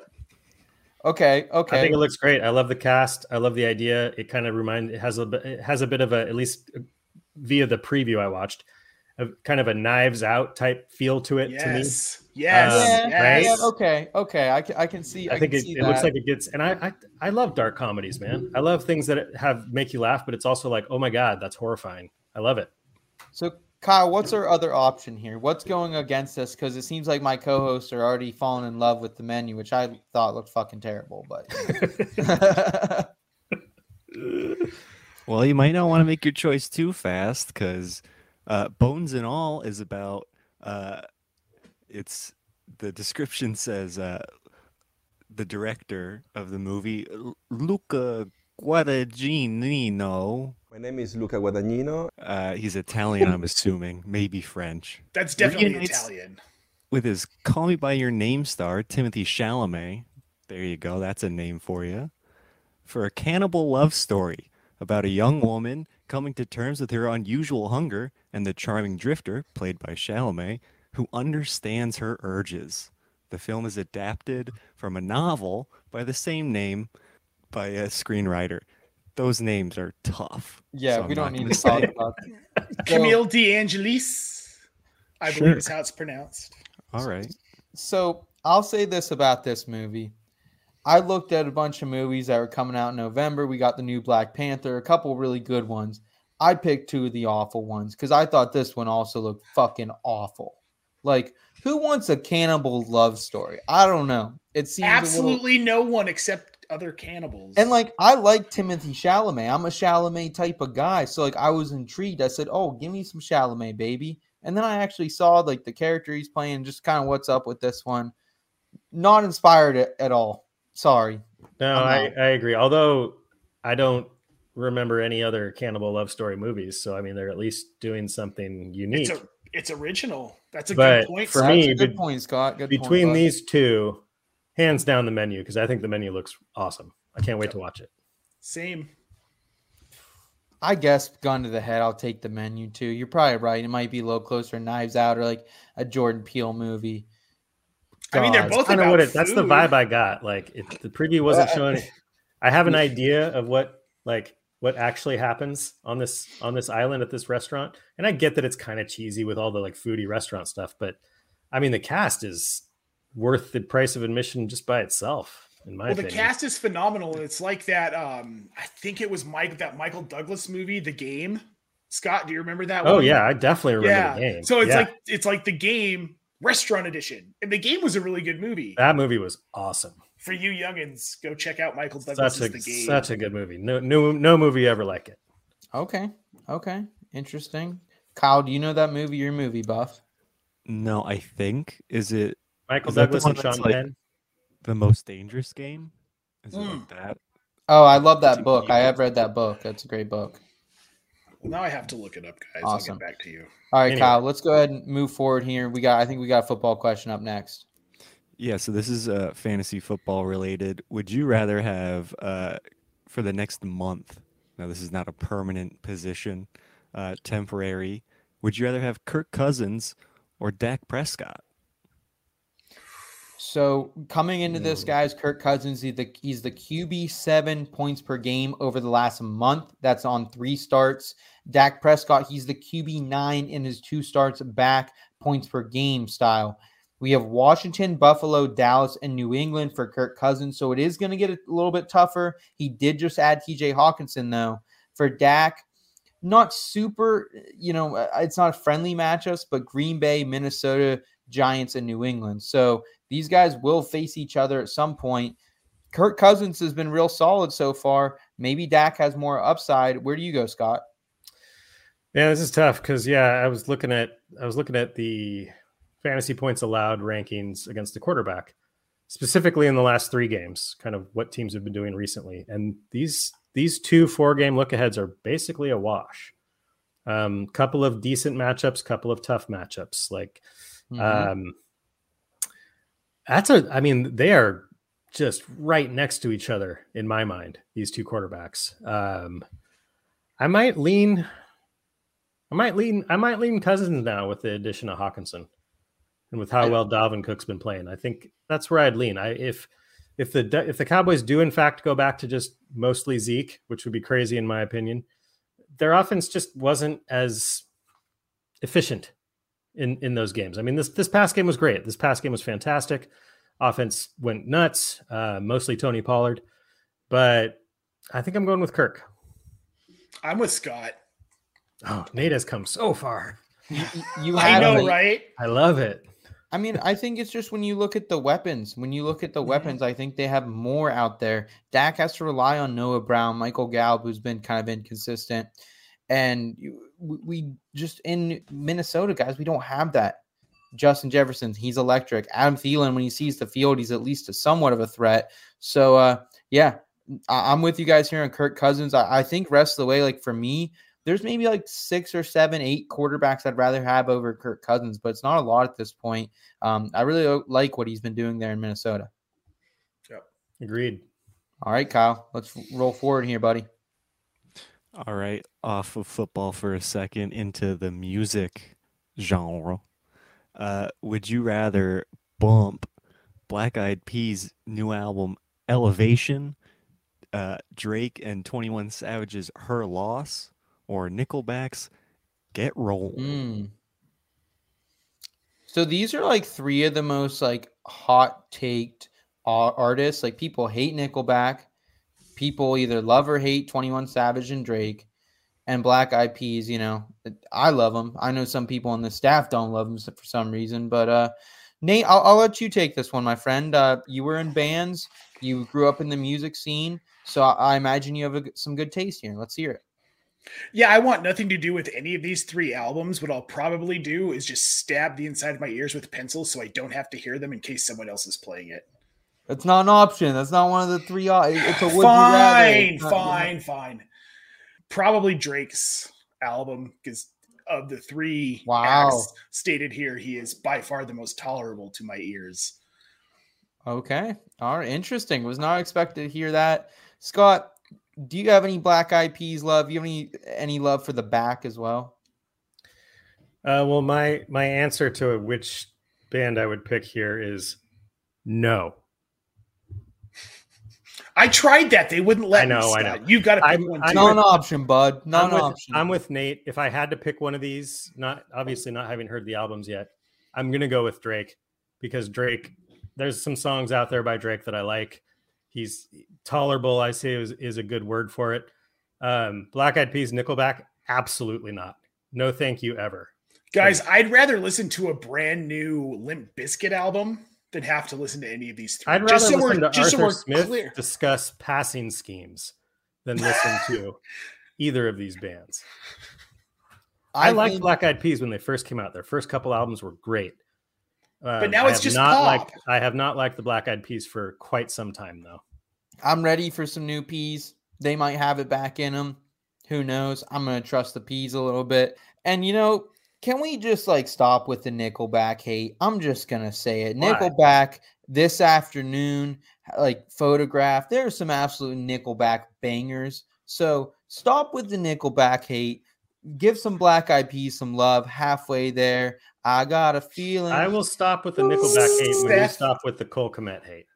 okay, okay. I think it looks great. I love the cast. I love the idea. It kind of remind it has a it has a bit of a at least via the preview I watched, a kind of a Knives Out type feel to it to me. Yes, yes, Um, yeah, right? yeah, okay, okay. I can I can see. I think it, see it looks like it gets, and I, I I love dark comedies, man. I love things that have make you laugh, but it's also like, oh my god, that's horrifying. I love it. So, Kyle, what's our other option here? What's going against us? Because it seems like my co-hosts are already falling in love with the menu, which I thought looked fucking terrible. But Well, you might not want to make your choice too fast because uh, Bones and All is about. Uh, it's the description says uh, the director of the movie Luca Guadagnino. My name is Luca Guadagnino. Uh, he's Italian, I'm assuming, maybe French. That's definitely Reunites- Italian. With his "Call Me by Your Name" star Timothée Chalamet. There you go. That's a name for you. For a cannibal love story about a young woman coming to terms with her unusual hunger and the charming drifter, played by Chalamet, who understands her urges. The film is adapted from a novel by the same name by a screenwriter. Those names are tough. yeah, so we I'm don't need gonna say talk about. that. So- Camille De Angelis, I Sure. believe is how it's pronounced. All right. So I'll say this about this movie. I looked at a bunch of movies that were coming out in November. We got the new Black Panther, a couple really good ones. I picked two of the awful ones because I thought this one also looked fucking awful. Like, who wants a cannibal love story? I don't know. It seems a little- Absolutely no one except other cannibals. and like I like Timothée Chalamet. I'm a Chalamet type of guy. So like I was intrigued. I said, "Oh, give me some Chalamet, baby." And then I actually saw like the character he's playing, just kind of what's up with this one. Not inspired at all. Sorry. No, I'm I, agree. Although I don't remember any other cannibal love story movies, so I mean they're at least doing something unique. it's a, it's original. That's a But good point. for Scott. me, That's a good be- point, Scott. Good Between bud. these two, hands down the menu because I think the menu looks awesome. I can't wait to watch it. same. I guess gun to the head, I'll take the menu too. You're probably right. It might be a little closer, Knives Out, or like a Jordan Peele movie. I mean, they're both Kind of about what it. That's the vibe I got. Like it, the preview wasn't showing. I have an idea of what like what actually happens on this on this island at this restaurant, and I get that it's kind of cheesy with all the like foodie restaurant stuff, but I mean the cast is worth the price of admission just by itself. In my Well, the cast is phenomenal, and it's like that. Um, I think it was Mike that Michael Douglas movie, The Game. Scott, do you remember that? Oh one? yeah, I definitely remember yeah. the game. So it's Yeah. like it's like the game restaurant edition, and the game was a really good movie. that movie was awesome. For you youngins, go check out Michael Douglas' Such a The Game. such a good movie. No no no movie ever like it. Okay. Okay. Interesting. Kyle, do you know that movie? Your movie buff. No, I think is it Michael Is that the Douglas one and Sean that's like- Penn. the most dangerous game? Is it Mm. like that? Oh, I love that It's book. I have read that book. That's a great book. Well, now I have to look it up, guys. Awesome. I'll get back to you. All right, Anyway. Kyle, let's go ahead and move forward here. We got I think we got a football question up next. Yeah, so this is uh, fantasy football related. Would you rather have uh, for the next month? Now, this is not a permanent position, uh, temporary. Would you rather have Kirk Cousins or Dak Prescott? So coming into this, guys, Kirk Cousins, he's the, he's the QB seven points per game over the last month. That's on three starts. Dak Prescott, he's the QB nine in his two starts back points per game style. We have Washington, Buffalo, Dallas, and New England for Kirk Cousins. So it is going to get a little bit tougher. He did just add TJ Hockenson, though. For Dak, not super, you know, uh, it's not a friendly matchups, but Green Bay, Minnesota, Giants, and New England. So these guys will face each other at some point. Kirk Cousins has been real solid so far. Maybe Dak has more upside. Where do you go, Scott? Yeah, this is tough because yeah, I was looking at I was looking at the fantasy points allowed rankings against the quarterback, specifically in the last three games, kind of what teams have been doing recently. And these these two four game look aheads are basically a wash. Um, couple of decent matchups, couple of tough matchups. Like, Mhm. um, that's a. I mean, they are just right next to each other in my mind. These two quarterbacks. Um, I might lean. I might lean. I might lean Cousins now with the addition of Hockenson, and with how well Dalvin Cook's been playing. I think that's where I'd lean. I if if the if the Cowboys do in fact go back to just mostly Zeke, which would be crazy in my opinion, their offense just wasn't as efficient in in those games. I mean this this past game was great. This past game was fantastic. Offense went nuts, uh, mostly Tony Pollard, but I think I'm going with Kirk. I'm with Scott. Oh, Nate has come so far. You, you I know, like- right? I love it. I mean, I think it's just when you look at the weapons. When you look at the weapons, I think they have more out there. Dak has to rely on Noah Brown, Michael Gallup, who's been kind of inconsistent, and we, we just in Minnesota, guys, we don't have that. Justin Jefferson, he's electric. Adam Thielen, when he sees the field, he's at least a somewhat of a threat. So, uh, yeah, I, I'm with you guys here on Kirk Cousins. I, I think rest of the way, like for me, there's maybe like six or seven, eight quarterbacks I'd rather have over Kirk Cousins, but it's not a lot at this point. Um, I really like what he's been doing there in Minnesota. Yep. Agreed. All right, Kyle, let's roll forward here, buddy. All right, off of football for a second into the music genre. Uh, would you rather bump Black Eyed Peas' new album Elevation, uh, Drake and Twenty One Savage's Her Loss, or Nickelback's Get Roll? Mm. So these are like three of the most like hot taked artists. Like people hate Nickelback, people either love or hate Twenty One Savage and Drake, and Black Eyed Peas. You know, I love them. I know some people on the staff don't love them for some reason, but uh, Nate, I'll, I'll let you take this one, my friend. Uh, you were in bands, you grew up in the music scene, so I, I imagine you have a some good taste here. Let's hear it. Yeah, I want nothing to do with any of these three albums. What I'll probably do is just stab the inside of my ears with pencils so I don't have to hear them in case someone else is playing it. That's not an option. That's not one of the three. o- It's a would fine, not- fine, fine. Probably Drake's album because of the three Wow. acts stated here, he is by far the most tolerable to my ears. Okay. All right. Interesting. Was not expected to hear that. Scott, do you have any Black Eyed Peas love? You have any any love for the back as well? Uh, well, my my answer to which band I would pick here is no. I tried that; they wouldn't let I know, me. I Scott. know. You've got to pick I'm- one. I'm. Not an option, bud. Not I'm an with, option. I'm with Nate. If I had to pick one of these, not obviously not having heard the albums yet, I'm gonna go with Drake because Drake. There's some songs out there by Drake that I like. He's tolerable. I say is, is a good word for it. Um, Black Eyed Peas, Nickelback, absolutely not. No, thank you ever. Guys, I'd rather listen to a brand new Limp Bizkit album than have to listen to any of these three. I'd rather just so listen we're, to just Arthur we're Smith clear. discuss passing schemes than listen to either of these bands. I, liked think- Black Eyed Peas when they first came out. Their first couple albums were great. Um, now I it's just not pop. liked. I have not liked the Black Eyed Peas for quite some time though. I'm ready for some new peas. They might have it back in them. Who knows? I'm gonna trust the peas a little bit. And you know, can we just like stop with the Nickelback hate? I'm just gonna say it. Why? Nickelback this afternoon, like photograph. There are some absolute Nickelback bangers. So stop with the Nickelback hate. Give some Black Eyed Peas some love. Halfway there, I got a feeling. I will stop with the Nickelback hate when you stop with the Cole Kmet hate.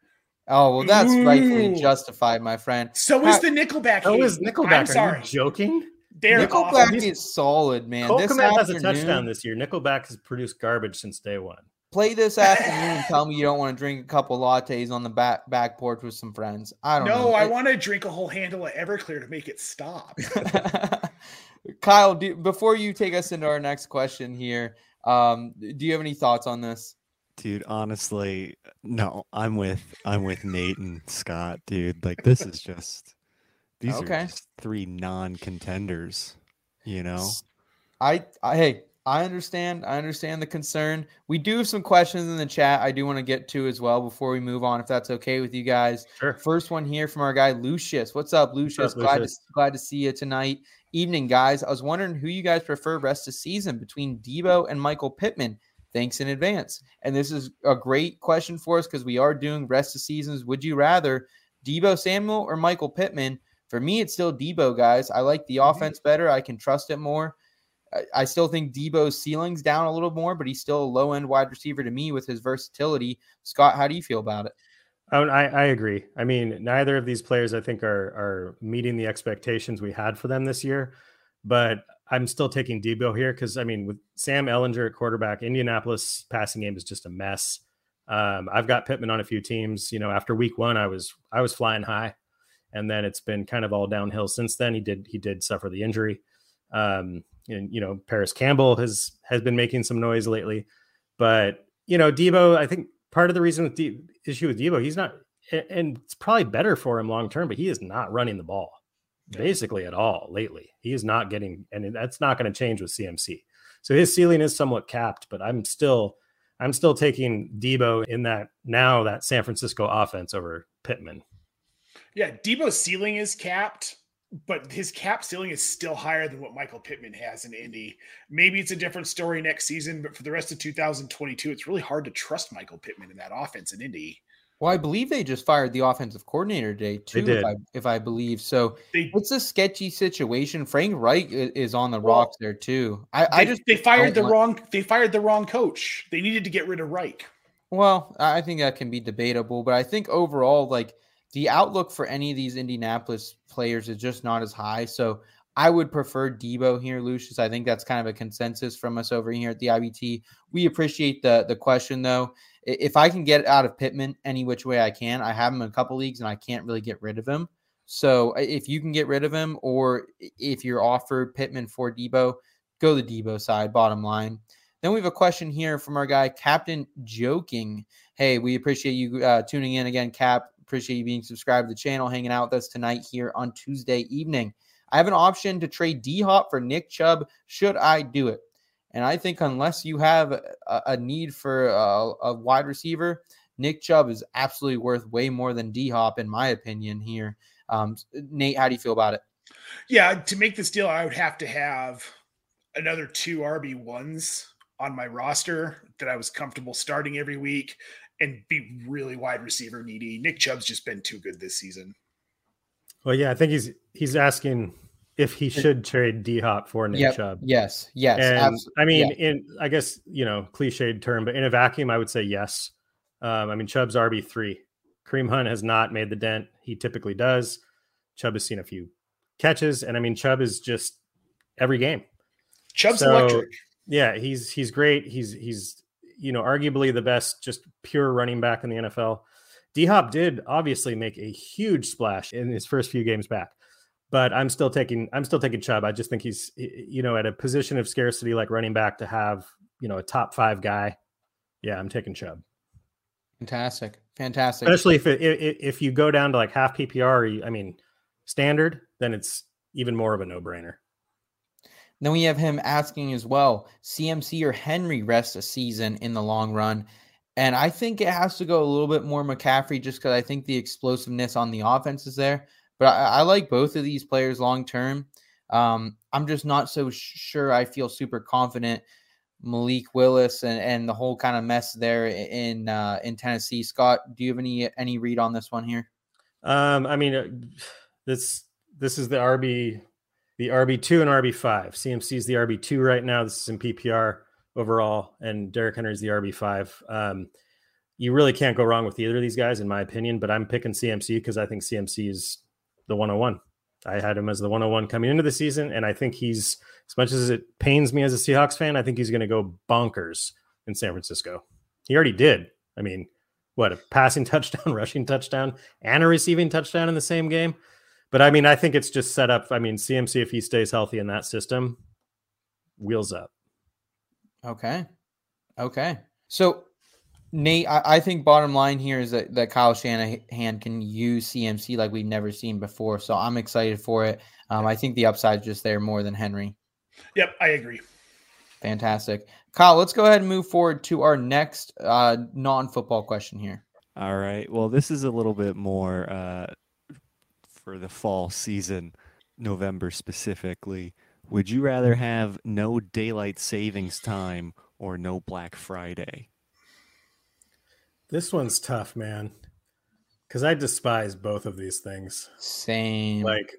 Oh well, that's rightfully justified, my friend. So is the Nickelback. So hate. is Nickelback. I'm Are sorry. you joking? They're Nickelback awful. is solid, man. Cole this Kmet has a touchdown this year. Nickelback has produced garbage since day one. play this afternoon and tell me you don't want to drink a couple lattes on the back back porch with some friends. I don't know. No, I It- want to drink a whole handle of Everclear to make it stop. Kyle, do, before you take us into our next question here, um, do you have any thoughts on this? Dude, honestly, no. I'm with I'm with Nate and Scott, dude. Like this is just these Okay. are just three non-contenders. You know, I, I hey, I understand. I understand the concern. We do have some questions in the chat I do want to get to as well before we move on, if that's okay with you guys. Sure. First one here from our guy Lucius. What's up, Lucius? up, glad to glad to see you tonight. Evening, guys. I was wondering who you guys prefer rest of season between Debo and Michael Pittman. Thanks in advance. And this is a great question for us because we are doing rest of seasons. Would you rather Debo Samuel or Michael Pittman? For me, it's still Debo, guys. I like the mm-hmm. offense better. I can trust it more. I- I still think Debo's ceiling's down a little more, but he's still a low end wide receiver to me with his versatility. Scott, how do you feel about it? Oh, I, I agree. I mean, neither of these players I think are are meeting the expectations we had for them this year. But I'm still taking Debo here because I mean, with Sam Ehlinger at quarterback, Indianapolis passing game is just a mess. Um, I've got Pittman on a few teams. You know, after week one, I was I was flying high, and then it's been kind of all downhill since then. He did he did suffer the injury. Um, and you know, Parris Campbell has has been making some noise lately, but you know, Debo, I think part of the reason with the issue with Debo, he's not, and it's probably better for him long term, but he is not running the ball basically at all lately. He is not getting, and that's not going to change with CMC. So his ceiling is somewhat capped, but I'm still, I'm still taking Debo in that now that San Francisco offense over Pittman. Yeah, Debo's ceiling is capped, but his cap ceiling is still higher than what Michael Pittman has in Indy. Maybe it's a different story next season, but for the rest of 2022, it's really hard to trust Michael Pittman in that offense in Indy. Well, I believe they just fired the offensive coordinator today too, if I if I believe. So They it's a sketchy situation. Frank Reich i- is on the Well, rocks there too. I, I just they fired the want- wrong they fired the wrong coach. They needed to get rid of Reich. Well, I I think that can be debatable, but I think overall, like the outlook for any of these Indianapolis players is just not as high. So I would prefer Debo here, Lucius. I think that's kind of a consensus from us over here at the IBT. We appreciate the the question though. If I can get out of Pittman any which way I can, I have him in a couple leagues and I can't really get rid of him. So if you can get rid of him, or if you're offered Pittman for Debo, go the Debo side. Bottom line. Then we have a question here from our guy Captain Joking. Hey, we appreciate you uh, tuning in again, Cap. Appreciate you being subscribed to the channel, hanging out with us tonight here on Tuesday evening. I have an option to trade D Hop for Nick Chubb. Should I do it? And I think unless you have a, a need for a, a wide receiver, Nick Chubb is absolutely worth way more than D Hop, in my opinion. Here, um, Nate, how do you feel about it? Yeah, to make this deal, I would have to have another two RB ones on my roster that I was comfortable starting every week and be really wide receiver needy. Nick Chubb's just been too good this season. Well, yeah, I think he's he's asking if he should trade D Hop for Nick Yep. Chubb. Yes, yes, and I mean, yeah. in I guess you know, cliched term, but in a vacuum, I would say yes. Um, I mean, Chubb's RB three. Kareem Hunt has not made the dent he typically does. Chubb has seen a few catches, and I mean, Chubb is just every game. Chubb's So, electric. Yeah, he's he's great. He's he's you know arguably the best just pure running back in the NFL. D Hop did obviously make a huge splash in his first few games back, but I'm still taking I'm still taking Chubb. I just think he's you know at a position of scarcity like running back to have you know a top five guy. Yeah, I'm taking Chubb, fantastic, fantastic. especially if it, if if you go down to like half PPR. You, I mean, standard, then it's even more of a no brainer. Then we have him asking as well CMC or Henry rest a season in the long run. And I think it has to go a little bit more McCaffrey just because I think the explosiveness on the offense is there. But I, I like both of these players long term. Um, I'm just not so sure I feel super confident. Malik Willis and, and the whole kind of mess there in uh, in Tennessee. Scott, do you have any any read on this one here? Um, I mean, uh, this this is the RB, the RB two and RB five. CMC is the RB two right now. This is in PPR overall, and Derrick Henry is the RB five. Um, you really can't go wrong with either of these guys, in my opinion. But I'm picking CMC because I think CMC is the 101. I had him as the 101 coming into the season, and I think he's as much as it pains me as a Seahawks fan, I think he's going to go bonkers in San Francisco. He already did. I mean, what a passing touchdown, rushing touchdown, and a receiving touchdown in the same game. But I mean, I think it's just set up. I mean, CMC, if he stays healthy in that system, wheels up. Okay. Okay. So, Nate, I, I think bottom line here is that, that Kyle Shanahan can use CMC like we've never seen before. So I'm excited for it. Um, I think the upside's just there more than Henry. Yep, I agree. Fantastic. Kyle, let's go ahead and move forward to our next uh, non football question here. All right. Well, this is a little bit more uh, for the fall season, November specifically. Would you rather have no daylight savings time or no Black Friday? This one's tough, man. Because I despise both of these things. Same. Like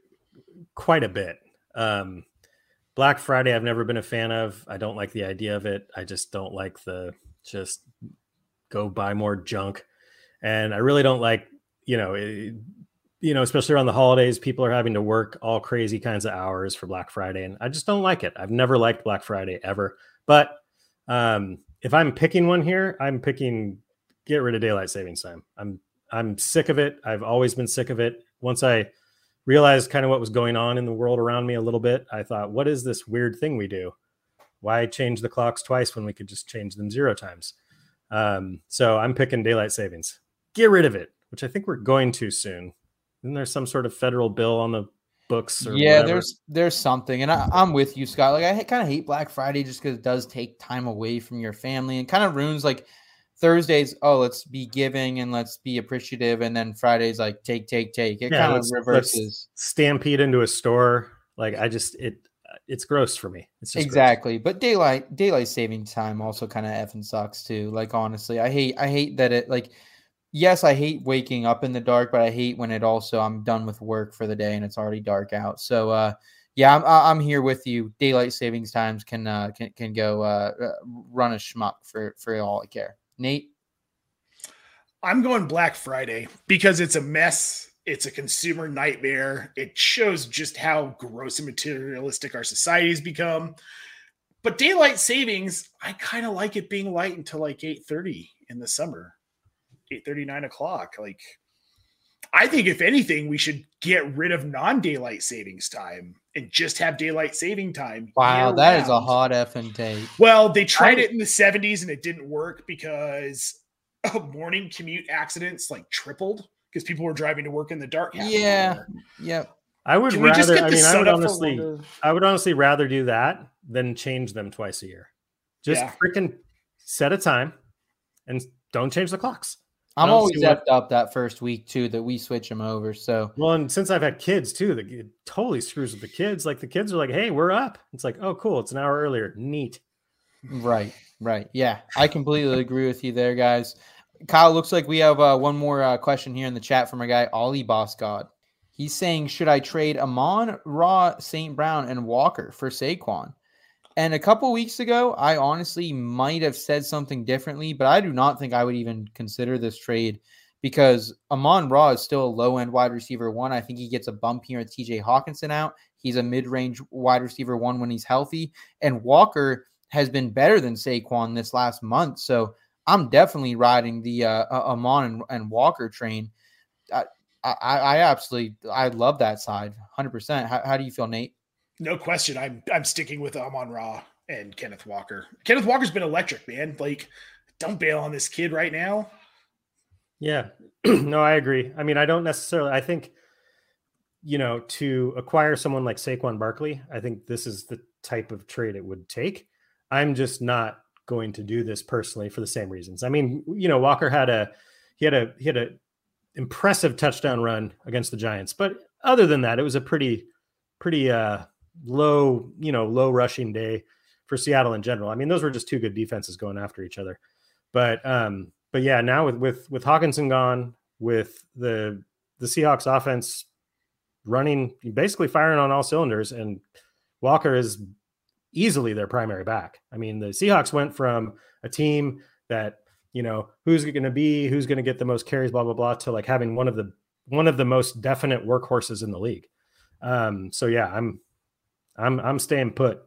quite a bit. Um, Black Friday, I've never been a fan of. I don't like the idea of it. I just don't like the just go buy more junk. And I really don't like, you know, it, you know, especially around the holidays, people are having to work all crazy kinds of hours for Black Friday. And I just don't like it. I've never liked Black Friday ever. But um, if I'm picking one here, I'm picking get rid of daylight savings time. I'm I'm sick of it. I've always been sick of it. Once I realized kind of what was going on in the world around me a little bit, I thought, what is this weird thing we do? Why change the clocks twice when we could just change them zero times? Um, so I'm picking daylight savings. Get rid of it, which I think we're going to soon. Isn't there some sort of federal bill on the books? Or yeah, whatever? there's there's something, and I, I'm with you, Scott. Like I kind of hate Black Friday just because it does take time away from your family and kind of ruins like Thursdays. Oh, let's be giving and let's be appreciative, and then Fridays like take take take. It Yeah, kind of reverses. stampede into a store. Like I just it it's gross for me. It's just gross. exactly but daylight daylight saving time also kind of effing sucks too like honestly i hate i hate that it like yes i hate waking up in the dark but i hate when it also i'm done with work for the day and it's already dark out so uh yeah i'm i'm here with you daylight savings times can uh can, can go uh uh, run a schmuck for for all i care nate I'm going Black Friday because it's a mess. It's a consumer nightmare. It shows just how gross and materialistic our society's become. But daylight savings, I kind of like it being light until like 8:30 in the summer. 8:30, 9 o'clock. Like I think if anything, we should get rid of non-daylight savings time and just have daylight saving time. wow that is a year-round. hot effing take Well, they tried I- it in the 70s and it didn't work because morning commute accidents like tripled because people were driving to work in the dark. Yeah. yep I would Can rather. I mean, I would honestly. I would honestly rather do that than change them twice a year. Just Yeah. freaking set a time and don't change the clocks. I i'm always see what- effed up that first week too that we switch them over so Well, and since I've had kids too, that it totally screws with the kids. Like the kids are like, "Hey, we're up." It's like, "Oh, cool! It's an hour earlier. Neat." Right, right. Yeah, I completely agree with you there, guys. Kyle, looks like we have uh, one more uh, question here in the chat from our guy, Ollie Boss God. He's saying, Should I trade Amon, Ra, St. Brown, and Walker for Saquon? And a couple weeks ago, I honestly might have said something differently, but I do not think I would even consider this trade because Amon-Ra is still a low end wide receiver one. I think he gets a bump here with TJ Hockenson out. He's a mid range wide receiver one when he's healthy. And Walker has been better than Saquon this last month. So I'm definitely riding the uh, uh, Amon and, and Walker train. I, I, I absolutely, I love that side 100%. How, how do you feel, Nate? No question. I'm I'm sticking with Amon Ra and Kenneth Walker. Kenneth Walker's been electric, man. Like, don't bail on this kid right now. Yeah, no, I agree. I mean, I don't necessarily. I think, you know, to acquire someone like Saquon Barkley, I think this is the type of trade it would take. I'm just not going to do this personally for the same reasons. I mean, you know, Walker had a he had a he had a impressive touchdown run against the Giants, but other than that, it was a pretty pretty uh low, you know, low rushing day for Seattle in general. I mean, those were just two good defenses going after each other. But um but yeah, now with with with Hockenson gone, with the the Seahawks offense running basically firing on all cylinders, and Walker is easily their primary back. I mean, the Seahawks went from a team that you know who's going to be, who's going to get the most carries, blah blah blah, to like having one of the one of the most definite workhorses in the league. Um, so yeah, I'm I'm I'm staying put.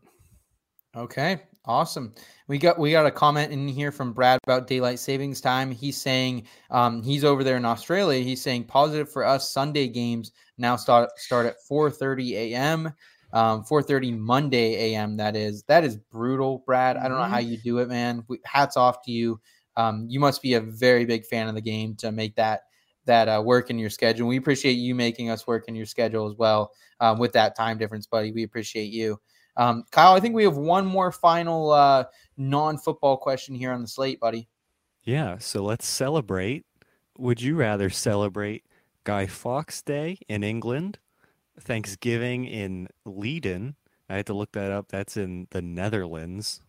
Okay, awesome. We got we got a comment in here from Brad about daylight savings time. He's saying um, he's over there in Australia. He's saying positive for us. Sunday games now start start at 4:30 a.m. Um, 4:30 Monday a.m. That is that is brutal, Brad. I don't know how you do it, man. We, hats off to you. Um, you must be a very big fan of the game to make that that uh, work in your schedule. We appreciate you making us work in your schedule as well um, with that time difference, buddy. We appreciate you. Um, Kyle, I think we have one more final uh, non-football question here on the slate, buddy. Yeah, so let's celebrate. Would you rather celebrate Guy Fawkes Day in England, Thanksgiving in Leiden? I had to look that up. That's in the Netherlands.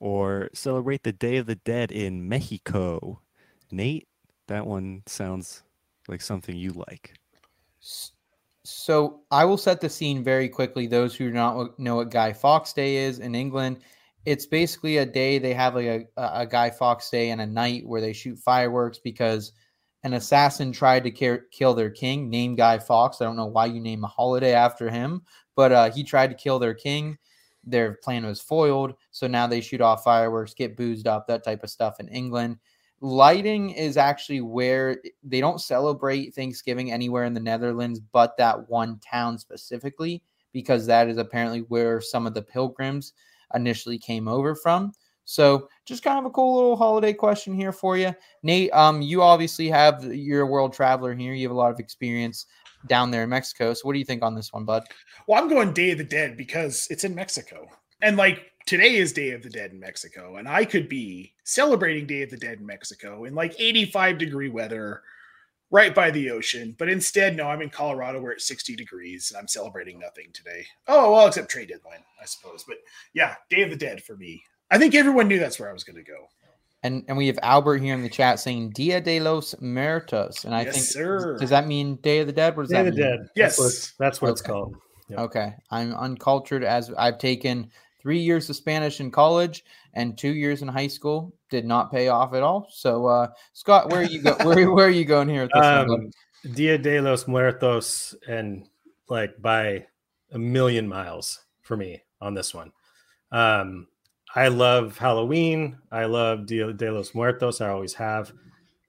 Or celebrate the Day of the Dead in Mexico. Nate, that one sounds like something you like. So I will set the scene very quickly. Those who do not know what Guy Fawkes Day is in England, it's basically a day they have like a, a Guy Fawkes Day and a night where they shoot fireworks because an assassin tried to ki- kill their king, named Guy Fawkes. I don't know why you name a holiday after him, but uh, he tried to kill their king. Their plan was foiled, so now they shoot off fireworks, get boozed up, that type of stuff in England. Leiden is actually where they don't celebrate Thanksgiving anywhere in the Netherlands, but that one town specifically, because that is apparently where some of the pilgrims initially came over from. So, just kind of a cool little holiday question here for you, Nate. Um, you obviously have you're a world traveler here. You have a lot of experience down there in Mexico. So, what do you think on this one, bud? Well, I'm going Day of the Dead because it's in Mexico. And like today is Day of the Dead in Mexico. And I could be celebrating Day of the Dead in Mexico in like 85 degree weather right by the ocean. But instead, no, I'm in Colorado where it's 60 degrees and I'm celebrating nothing today. Oh, well, except trade deadline, I suppose. But yeah, Day of the Dead for me. I think everyone knew that's where I was going to go. And and we have Albert here in the chat saying Dia de los Muertos. And I Yes, think sir. does that mean Day of the Dead? What does Day that of the mean? Dead. Yes. That's what it's, that's what it's called. Yep. Okay. I'm uncultured as I've taken three years of Spanish in college and two years in high school. Did not pay off at all. So uh Scott, where are you go where, where are you going here? Um, Dia de los Muertos, and like by a million miles for me on this one. Um, I love Halloween. I love Dia de los Muertos. I always have.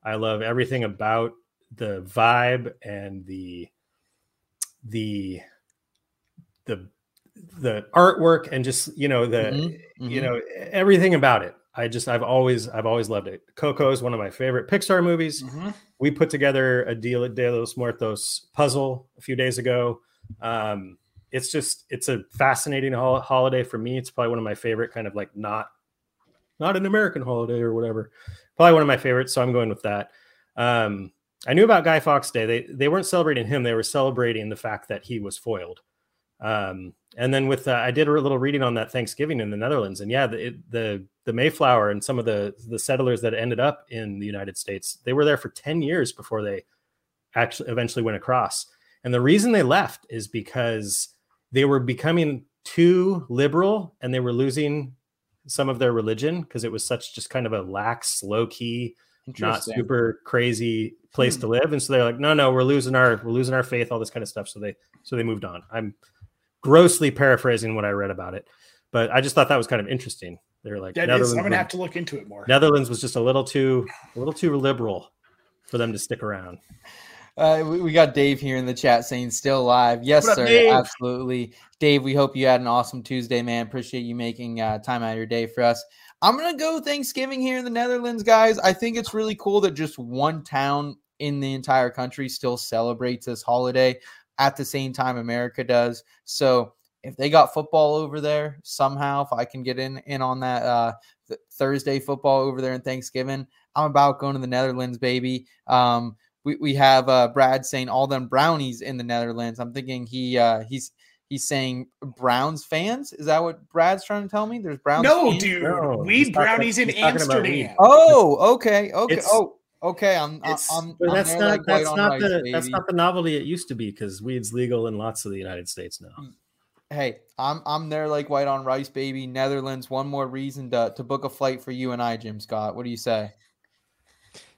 I love everything about the vibe and the the the the artwork and just you know the Mhm, you mhm. know everything about it. I just I've always I've always loved it. Coco is one of my favorite Pixar movies Mhm. we put together a Dia de los Muertos puzzle a few days ago. Um, it's just it's a fascinating hol- holiday for me. It's probably one of my favorite kind of like not not an American holiday or whatever. Probably one of my favorites, so I'm going with that. Um, I knew about Guy Fawkes Day. They they weren't celebrating him; they were celebrating the fact that he was foiled. Um, and then with uh, I did a little reading on that Thanksgiving in the Netherlands, and yeah, the it, the the Mayflower and some of the the settlers that ended up in the United States, they were there for ten years before they actually eventually went across. And the reason they left is because they were becoming too liberal and they were losing some of their religion because it was such just kind of a lax, low key, not super crazy place to live. And so they're like, no, no, we're losing our we're losing our faith, all this kind of stuff. So they so they moved on. I'm grossly paraphrasing what I read about it, but I just thought that was kind of interesting. They're like That is, Netherlands, I'm going to have to look into it more. Netherlands was just a little too a little too liberal for them to stick around. Uh, we, we got Dave here in the chat saying still alive. Yes, up, sir. Dave? Absolutely. Dave, we hope you had an awesome Tuesday, man. Appreciate you making uh, time out of your day for us. I'm going to go Thanksgiving here in the Netherlands, guys. I think it's really cool that just one town in the entire country still celebrates this holiday at the same time America does. So if they got football over there somehow, if I can get in, in on that uh, th- Thursday football over there in Thanksgiving, I'm about going to the Netherlands, baby. Um, we, we have uh, Brad saying all them brownies in the Netherlands. I'm thinking he uh, he's he's saying Browns fans. Is that what Brad's trying to tell me? There's Browns. No, fans? dude. No, weed brownies in talking about. Amsterdam. Oh, okay, okay. It's- oh, okay. I'm It's, I'm, but I'm that's not like that's not rice, the that's not the novelty it used to be because weed's legal in lots of the United States now. Mm. Hey, I'm I'm there like white on rice, baby. Netherlands. One more reason to to book a flight for you and I, Jim Scott. What do you say?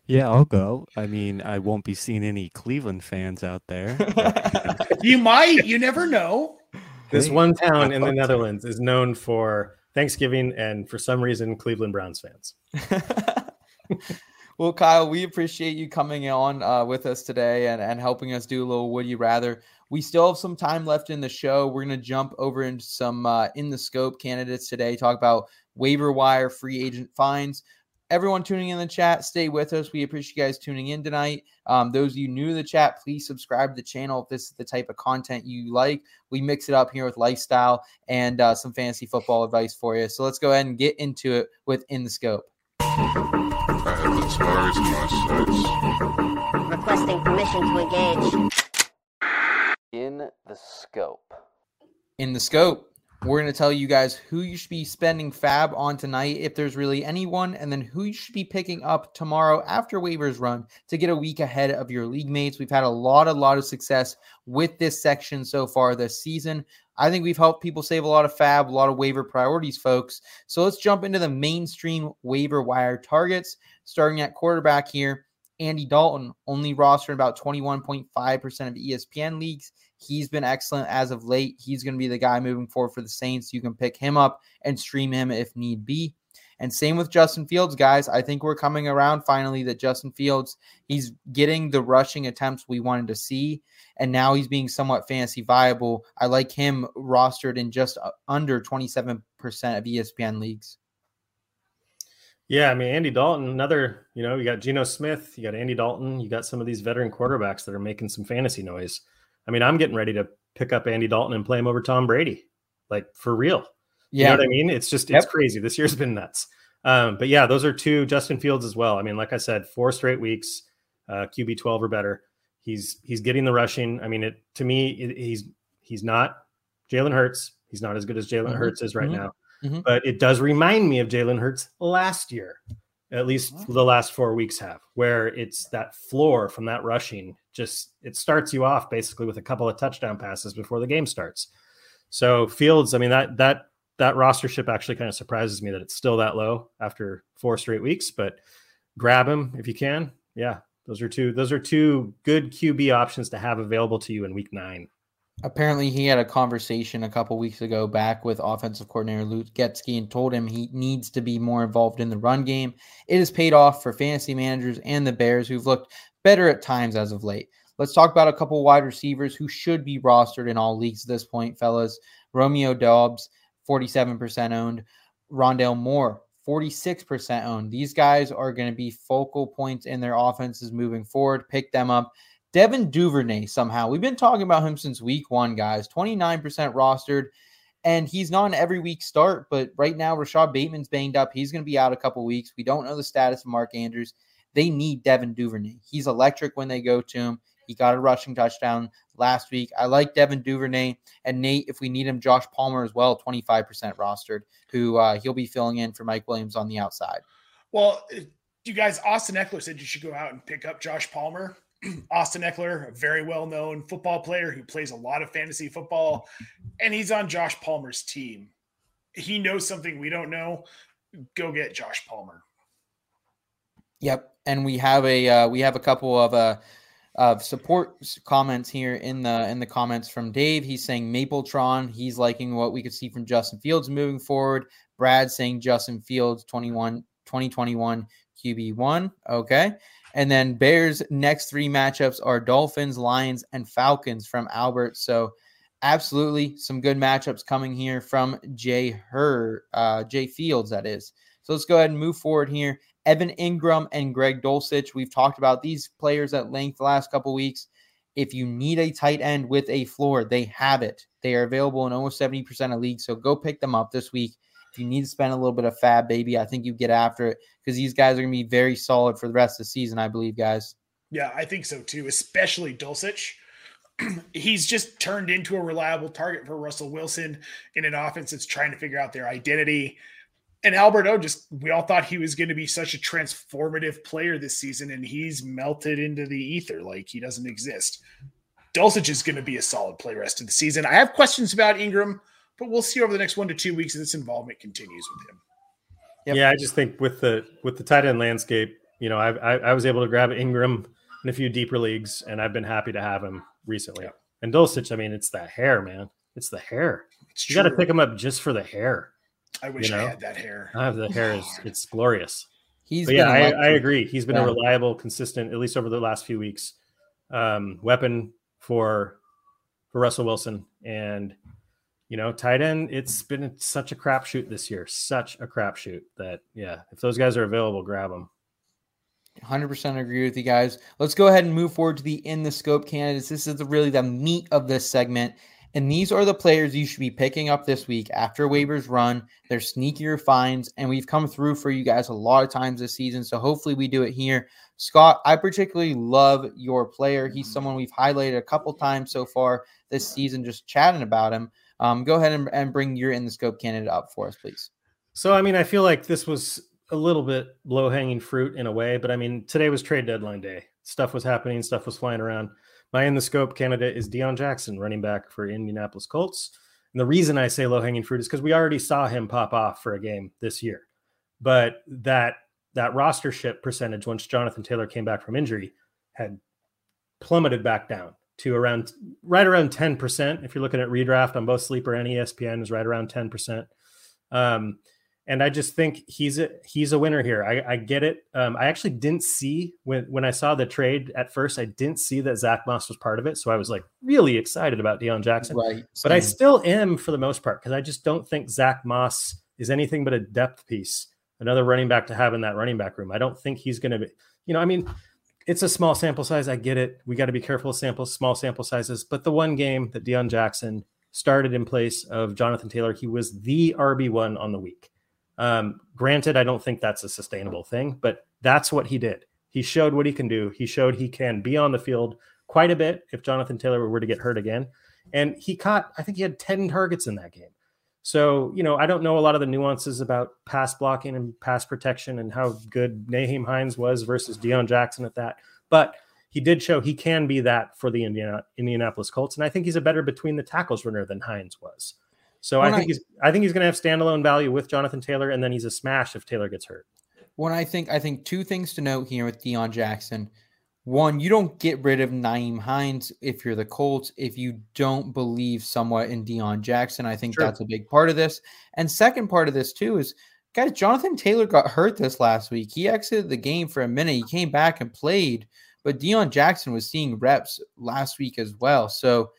Yeah, I'll go. I mean, I won't be seeing any Cleveland fans out there. You might. You never know. This one town in the. Netherlands is known for Thanksgiving and for some reason Cleveland Browns fans. well, Kyle, we appreciate you coming on uh, with us today and, and helping us do a little Would You Rather. We still have some time left in the show. We're going to jump over into some uh, in the scope candidates today, talk about waiver wire free agent fines. everyone tuning in the chat, stay with us. We appreciate you guys tuning in tonight. Um, those of you new to the chat, please subscribe to the channel if this is the type of content you like. We mix it up here with lifestyle and uh, some fantasy football advice for you. So let's go ahead and get into it with In the Scope. I have the stars in my sights. Requesting permission to engage. In the scope. In the Scope. We're going to tell you guys who you should be spending FAAB on tonight, if there's really anyone, and then who you should be picking up tomorrow after waivers run to get a week ahead of your league mates. We've had a lot, a lot of success with this section so far this season. I think we've helped people save a lot of FAAB, a lot of waiver priorities, folks. So let's jump into the mainstream waiver wire targets, starting at quarterback here. Andy Dalton, only rostered about 21.5% of ESPN leagues. He's been excellent as of late. He's going to be the guy moving forward for the Saints. You can pick him up and stream him if need be. And same with Justin Fields, guys. I think we're coming around finally that Justin Fields, he's getting the rushing attempts we wanted to see. And now he's being somewhat fantasy viable. I like him rostered in just under 27% of ESPN leagues. Yeah, I mean Andy Dalton, another, you know, you got Geno Smith, you got Andy Dalton, you got some of these veteran quarterbacks that are making some fantasy noise. I mean, I'm getting ready to pick up Andy Dalton and play him over Tom Brady, like for real. You Yeah. know what I mean? It's just it's crazy. This year's been nuts. Um, but yeah, those are two Justin Fields as well. I mean, like I said, four straight weeks, uh, QB 12 or better. He's he's getting the rushing. I mean, it to me, it, he's he's not Jalen Hurts. He's not as good as Jalen Mhm, Hurts is right mhm, now. Mhm. But it does remind me of Jalen Hurts last year, at least the last four weeks have, where it's that floor from that rushing. Just it starts you off basically with a couple of touchdown passes before the game starts. So Fields, I mean that that that rostership actually kind of surprises me that it's still that low after four straight weeks. But grab him if you can. Yeah, those are two. Those are two good QB options to have available to you in week nine. Apparently, he had a conversation a couple weeks ago back with offensive coordinator Luke Getsy and told him he needs to be more involved in the run game. It has paid off for fantasy managers and the Bears, who've looked better at times as of late. Let's talk about a couple wide receivers who should be rostered in all leagues at this point, fellas. Romeo Doubs, 47% owned. Rondale Moore, 46% owned. These guys are going to be focal points in their offenses moving forward. Pick them up. Devin Duvernay, somehow. We've been talking about him since week one, guys. 29% rostered. And he's not an every week start, but right now, Rashod Bateman's banged up. He's going to be out a couple weeks. We don't know the status of Mark Andrews. They need Devin Duvernay. He's electric when they go to him. He got a rushing touchdown last week. I like Devin Duvernay and Nate. If we need him, Josh Palmer as well, 25% rostered, who uh, he'll be filling in for Mike Williams on the outside. Well, uh, you guys, Austin Ekeler said you should go out and pick up Josh Palmer. Austin Ekeler, a very well known football player who plays a lot of fantasy football, and he's on Josh Palmer's team. He knows something we don't know. Go get Josh Palmer. Yep, and we have a uh, we have a couple of uh of support comments here in the in the comments from Dave. He's saying Mapletron. He's liking what we could see from Justin Fields moving forward. Brad saying Justin Fields 21 2021 QB1. Okay. And then Bears next three matchups are Dolphins, Lions, and Falcons from Albert. So absolutely some good matchups coming here from Jay Her, uh, Jay Fields, that is. So let's go ahead and move forward here. Evan Engram and Greg Dulcich. We've talked about these players at length the last couple weeks. If you need a tight end with a floor, they have it. They are available in almost 70% of leagues. So go pick them up this week. If you need to spend a little bit of FAAB, baby, I think you get after it because these guys are going to be very solid for the rest of the season, I believe, guys. Yeah, I think so too, especially Dulcich. He's just turned into a reliable target for Russell Wilson in an offense that's trying to figure out their identity. And Alberto just we all thought he was going to be such a transformative player this season, and he's melted into the ether like he doesn't exist. Dulcich is going to be a solid play rest of the season. I have questions about Engram, but we'll see over the next one to two weeks if this involvement continues with him. Yep. Yeah, I just think with the with the tight end landscape, you know, I, I I was able to grab Engram in a few deeper leagues, and I've been happy to have him recently. And Dulcich, I mean, it's the hair, man. It's the hair. It's you got to pick him up just for the hair. I wish you I had that hair. I have the hair is it's glorious. He's But yeah, been I, I agree. He's been Yeah. a reliable, consistent, at least over the last few weeks, um, weapon for for Russell Wilson. And you know, tight end, it's been such a crapshoot this year, such a crapshoot that, yeah, if those guys are available, grab them. 100% agree with you guys. Let's go ahead and move forward to the in the scope candidates. This is really the meat of this segment. And these are the players you should be picking up this week after waivers run. They're sneakier finds, and we've come through for you guys a lot of times this season. So hopefully we do it here. Scott, I particularly love your player. He's mm-hmm. someone we've highlighted a couple times so far this season, just chatting about him. Um, go ahead and, and bring your in the scope candidate up for us, please. So, I mean, I feel like this was a little bit low hanging fruit in a way, but I mean, today was trade deadline day. Stuff was happening, stuff was flying around. My in the scope candidate is Deon Jackson, running back for Indianapolis Colts. And the reason I say low hanging fruit is because we already saw him pop off for a game this year. But that that rostership percentage once Jonathan Taylor came back from injury had plummeted back down to around right around 10%. If you're looking at redraft on both sleeper and ESPN is right around 10%. Um, and I just think he's a he's a winner here. I, I get it. Um, I actually didn't see when when I saw the trade at first. I didn't see that Zach Moss was part of it, so I was like really excited about Deon Jackson. Right, but I still am for the most part because I just don't think Zach Moss is anything but a depth piece, another running back to have in that running back room. I don't think he's going to be. You know, I mean, it's a small sample size. I get it. We got to be careful samples, small sample sizes. But the one game that Deon Jackson started in place of Jonathan Taylor, he was the RB one on the week. Um, granted, I don't think that's a sustainable thing, but that's what he did. He showed what he can do. He showed he can be on the field quite a bit if Jonathan Taylor were to get hurt again. And he caught, I think he had 10 targets in that game. So, you know, I don't know a lot of the nuances about pass blocking and pass protection and how good Nyheim Hines was versus Deon Jackson at that. But he did show he can be that for the Indiana, Indianapolis Colts. And I think he's a better between the tackles runner than Hines was. So When I think I- he's I think he's going to have standalone value with Jonathan Taylor, and then he's a smash if Taylor gets hurt. When I think I think two things to note here with Deon Jackson. One, you don't get rid of Nyheim Hines if you're the Colts if you don't believe somewhat in Deon Jackson. I think Sure. that's a big part of this. And second part of this too is guys, Jonathan Taylor got hurt this last week. He exited the game for a minute. He came back and played, but Deon Jackson was seeing reps last week as well. So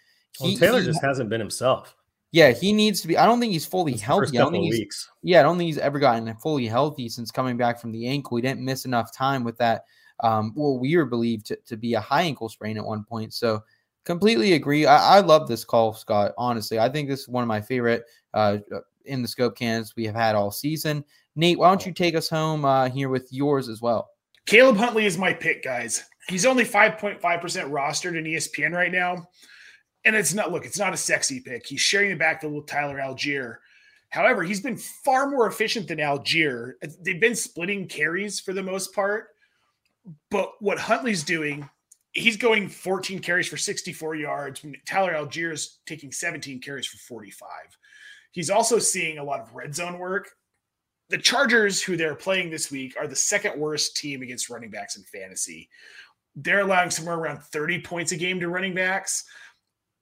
Well, Taylor he- just hasn't been himself. yeah, he needs to be. I don't think he's fully healthy. I don't think he's, weeks. yeah, I don't think he's ever gotten fully healthy since coming back from the ankle. He didn't miss enough time with that. Um, well, we were believed to, to be a high ankle sprain at one point. So completely agree. I, I love this call, Scott. Honestly, I think this is one of my favorite uh, in the scope cans we have had all season. Nate, why don't you take us home uh, here with yours as well? Caleb Huntley is my pick, guys. He's only 5.5% rostered in ESPN right now. And it's not, look, it's not a sexy pick. He's sharing the backfield with Tyler Allgeier. However, he's been far more efficient than Allgeier. They've been splitting carries for the most part. But what Huntley's doing, he's going 14 carries for 64 yards. Tyler Allgeier is taking 17 carries for 45. He's also seeing a lot of red zone work the Chargers, who they're playing this week, are the second worst team against running backs in fantasy. They're allowing somewhere around 30 points a game to running backs.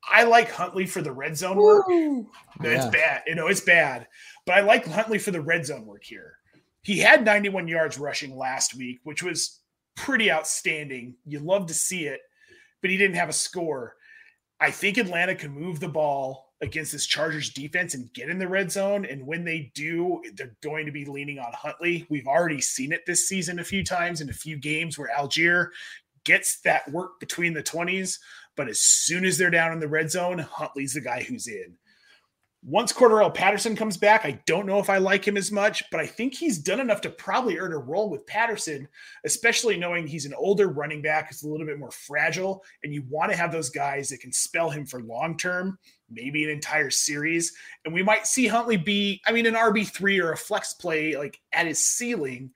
I like Huntley for the red zone work. No, It's bad. You know, it's bad. But I like Huntley for the red zone work here. He had 91 yards rushing last week, which was pretty outstanding. You love to see it, but he didn't have a score. I think Atlanta can move the ball against this Chargers defense and get in the red zone. And when they do, they're going to be leaning on Huntley. We've already seen it this season a few times in a few games where Allgeier gets that work between the 20s. But as soon as they're down in the red zone, Huntley's the guy who's in. Once Cordarrelle Patterson comes back, I don't know if I like him as much, but I think he's done enough to probably earn a role with Patterson, especially knowing he's an older running back who's a little bit more fragile. And you want to have those guys that can spell him for long term, maybe an entire series. And we might see Huntley be, I mean, an RB3 or a flex play like at his ceiling.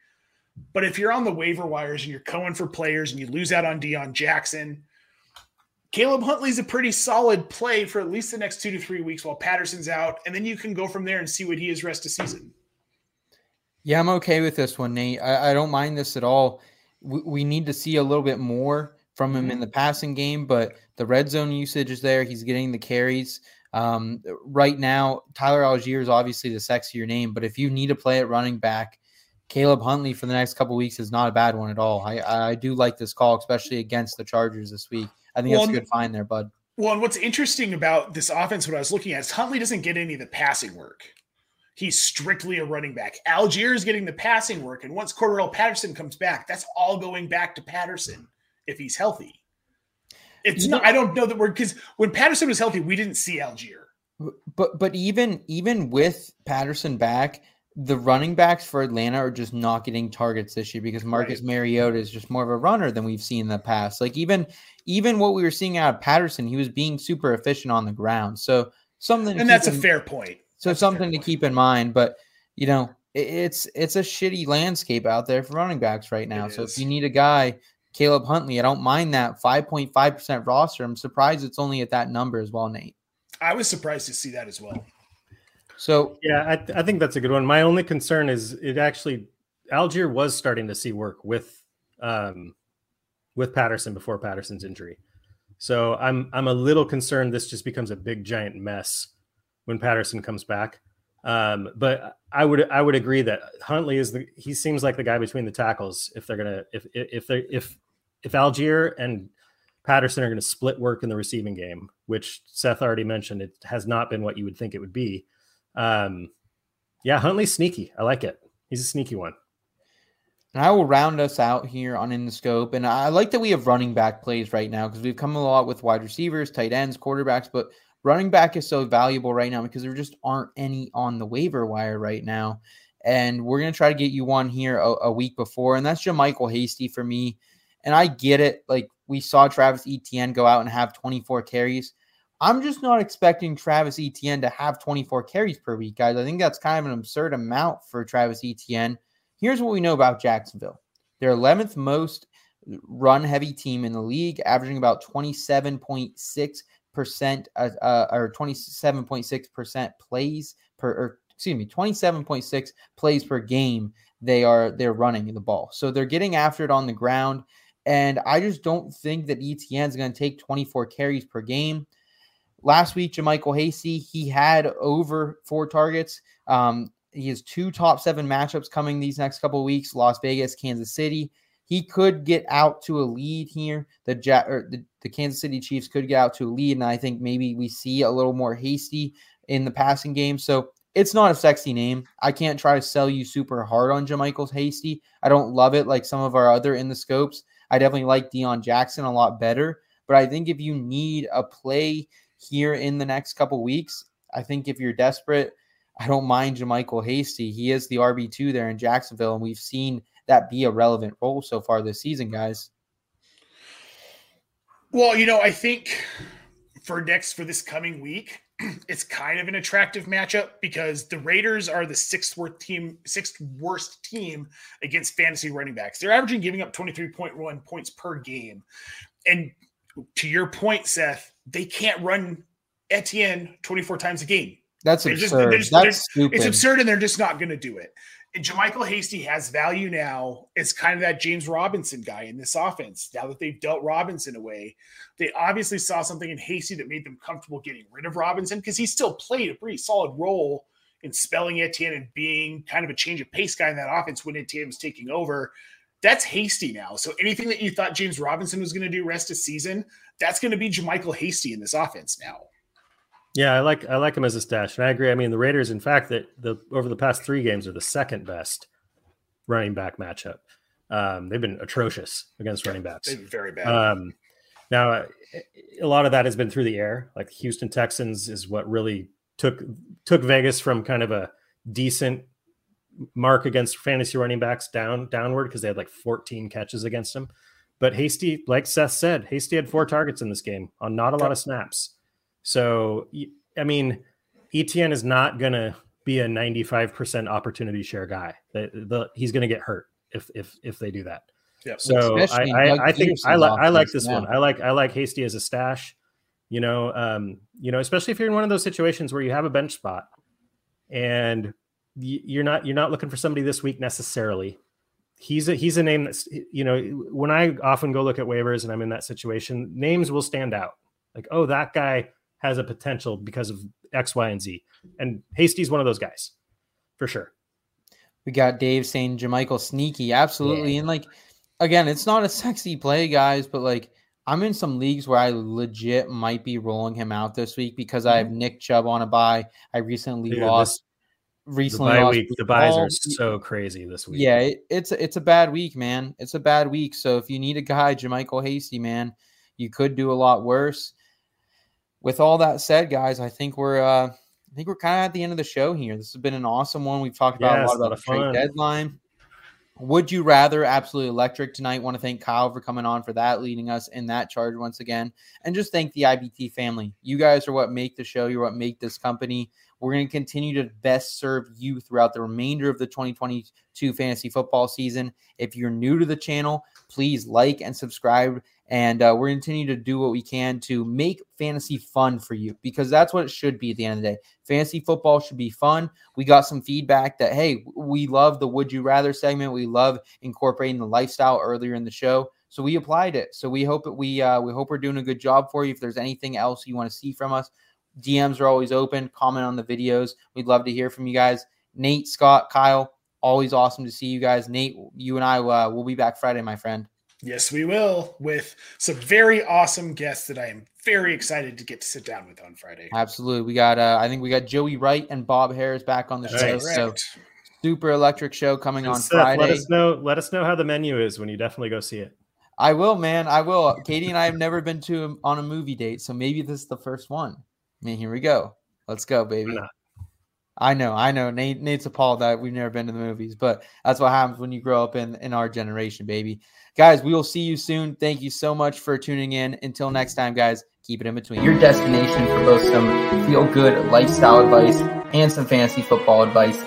But if you're on the waiver wires and you're going for players and you lose out on Deon Jackson, Caleb Huntley's a pretty solid play for at least the next two to three weeks while Patterson's out, and then you can go from there and see what he is rest of season. Yeah, I'm okay with this one, Nate. I, I don't mind this at all. We, we need to see a little bit more from him in the passing game, but the red zone usage is there. He's getting the carries. Um, right now, Tyler Allgeier is obviously the sexier name, but if you need to play at running back, Caleb Huntley for the next couple weeks is not a bad one at all. I, I do like this call, especially against the Chargers this week. I think that's a good find there, bud. Well, and what's interesting about this offense, what I was looking at, is Huntley doesn't get any of the passing work. He's strictly a running back. Allgeier is getting the passing work, and once Cordarrelle Patterson comes back, that's all going back to Patterson if he's healthy. It's not. I don't know that we're because when Patterson was healthy, we didn't see Allgeier. But but even even with Patterson back, the running backs for Atlanta are just not getting targets this year because Marcus Right. Mariota is just more of a runner than we've seen in the past. Like even even what we were seeing out of Patterson, he was being super efficient on the ground. So something, And that's a fair point. So something to keep in mind. But you know, i- it's it's a shitty landscape out there for running backs right now. So if you need a guy, Caleb Huntley, I don't mind that five point five percent roster. I'm surprised it's only at that number as well, Nate. I was surprised to see that as well. So Yeah, I, th- I think that's a good one. My only concern is it actually Allgeier was starting to see work with um, with Patterson before Patterson's injury. So I'm I'm a little concerned this just becomes a big giant mess when Patterson comes back. Um, but I would I would agree that Huntley is the he seems like the guy between the tackles if they're gonna if if they if if Allgeier and Patterson are going to split work in the receiving game, which Seth already mentioned, it has not been what you would think it would be. Um, yeah, Huntley's sneaky. I like it. He's a sneaky one. And I will round us out here on In the Scope. And I like that we have running back plays right now because we've come a lot with wide receivers, tight ends, quarterbacks, but running back is so valuable right now because there just aren't any on the waiver wire right now. And we're going to try to get you one here a, a week before. And that's Michael Hasty for me. And I get it. Like we saw Travis Etienne go out and have 24 carries. I'm just not expecting Travis Etienne to have 24 carries per week, guys. I think that's kind of an absurd amount for Travis Etienne. Here's what we know about Jacksonville. They're 11th most run heavy team in the league, averaging about 27.6% uh, uh, or 27.6% plays per or excuse me, 27.6 plays per game they are they're running the ball. So they're getting after it on the ground and I just don't think that Etienne is going to take 24 carries per game. Last week, JaMycal Hasty, he had over four targets. Um, he has two top seven matchups coming these next couple weeks Las Vegas, Kansas City. He could get out to a lead here. The, ja- the, the Kansas City Chiefs could get out to a lead. And I think maybe we see a little more hasty in the passing game. So it's not a sexy name. I can't try to sell you super hard on JaMycal Hasty. I don't love it like some of our other in the scopes. I definitely like Deon Jackson a lot better. But I think if you need a play here in the next couple weeks, I think if you're desperate, I don't mind JaMycal Hasty. He is the RB2 there in Jacksonville, and we've seen that be a relevant role so far this season, guys. Well, you know, I think for next for this coming week, it's kind of an attractive matchup because the Raiders are the sixth worst team, sixth worst team against fantasy running backs. They're averaging giving up 23.1 points per game. And to your point, Seth, they can't run Etienne 24 times a game. That's They're absurd. they're just- That's stupid. It's absurd, and they're just not going to do it. And JaMycal Hasty has value now. It's kind of that James Robinson guy in this offense. Now that they've dealt Robinson away, they obviously saw something in Hasty that made them comfortable getting rid of Robinson because he still played a pretty solid role in spelling Etienne and being kind of a change of pace guy in that offense when Etienne was taking over. That's Hasty now. So anything that you thought James Robinson was going to do rest of season, that's going to be JaMycal Hasty in this offense now. Yeah, I like I like him as a stash, and I agree. I mean, the Raiders, in fact, that the over the past three games are the second best running back matchup. Um, they've been atrocious against running backs. They've been very bad. Um, now, a lot of that has been through the air. Like Houston Texans is what really took took Vegas from kind of a decent mark against fantasy running backs down downward because they had like 14 catches against him. But Hasty, like Seth said, Hasty had four targets in this game on not a lot of snaps. So, I mean, Etienne is not going to be a 95% opportunity share guy. The, the, he's going to get hurt if if if they do that. Yep. So I, Especially in I, I think I like I like this now. one. I like I like Hasty as a stash. You know, um, you know, especially if you're in one of those situations where you have a bench spot and y- you're not you're not looking for somebody this week necessarily. He's a he's a name that's you know when I often go look at waivers and I'm in that situation, names will stand out. Like, oh, that guy has a potential because of X, Y, and Z. And Hasty's one of those guys for sure. We got Dave saying JaMycal sneaky, absolutely. And like again, it's not a sexy play, guys, but like I'm in some leagues where I legit might be rolling him out this week because I mm-hmm. have Nick Chubb on a bye. I recently Dude, lost. The recently bye lost week, the byes are so crazy this week. Yeah, it, it's a- it's a bad week, man. It's a bad week. So if you need a guy, Jermichael Hasty, man, you could do a lot worse. With all that said, guys, I think we're uh I think we're kind of at the end of the show here. This has been an awesome one. We've talked about Yeah, a lot about the trade deadline. Would you rather absolutely electric tonight? Want to thank Kyle for coming on for that, leading us in that charge once again, and just thank the IBT family. You guys are what make the show. You're what make this company. We're going to continue to best serve you throughout the remainder of the 2022 fantasy football season. If you're new to the channel, please like and subscribe. And uh, we're continue to do what we can to make fantasy fun for you because that's what it should be at the end of the day. Fantasy football should be fun. We got some feedback that, hey, we love the Would You Rather segment. We love incorporating the lifestyle earlier in the show. So we applied it. So we hope that we uh, we hope we're doing a good job for you. If there's anything else you want to see from us, DMs are always open. Comment on the videos. We'd love to hear from you guys. Nate, Scott, Kyle, always awesome to see you guys. Nate, you and I uh, will be back Friday, my friend. Yes, we will with some very awesome guests that I am very excited to get to sit down with on Friday. Absolutely. We got uh I think we got Joey Wright and Bob Harris back on the That's show. So super electric show coming And on Seth, Friday. let us know. Let us know how the menu is when you definitely go see it. I will, man. I will. Katie and I have never been to a, on a movie date, so maybe this is the first one. I mean, here we go. Let's go, baby. I know, I know. Nate, Nate's appalled that we've never been to the movies, but that's what happens when you grow up in in our generation, baby. Guys, we will see you soon. Thank you so much for tuning in. Until next time, guys, keep it in between. Your destination for both some feel good lifestyle advice and some fantasy football advice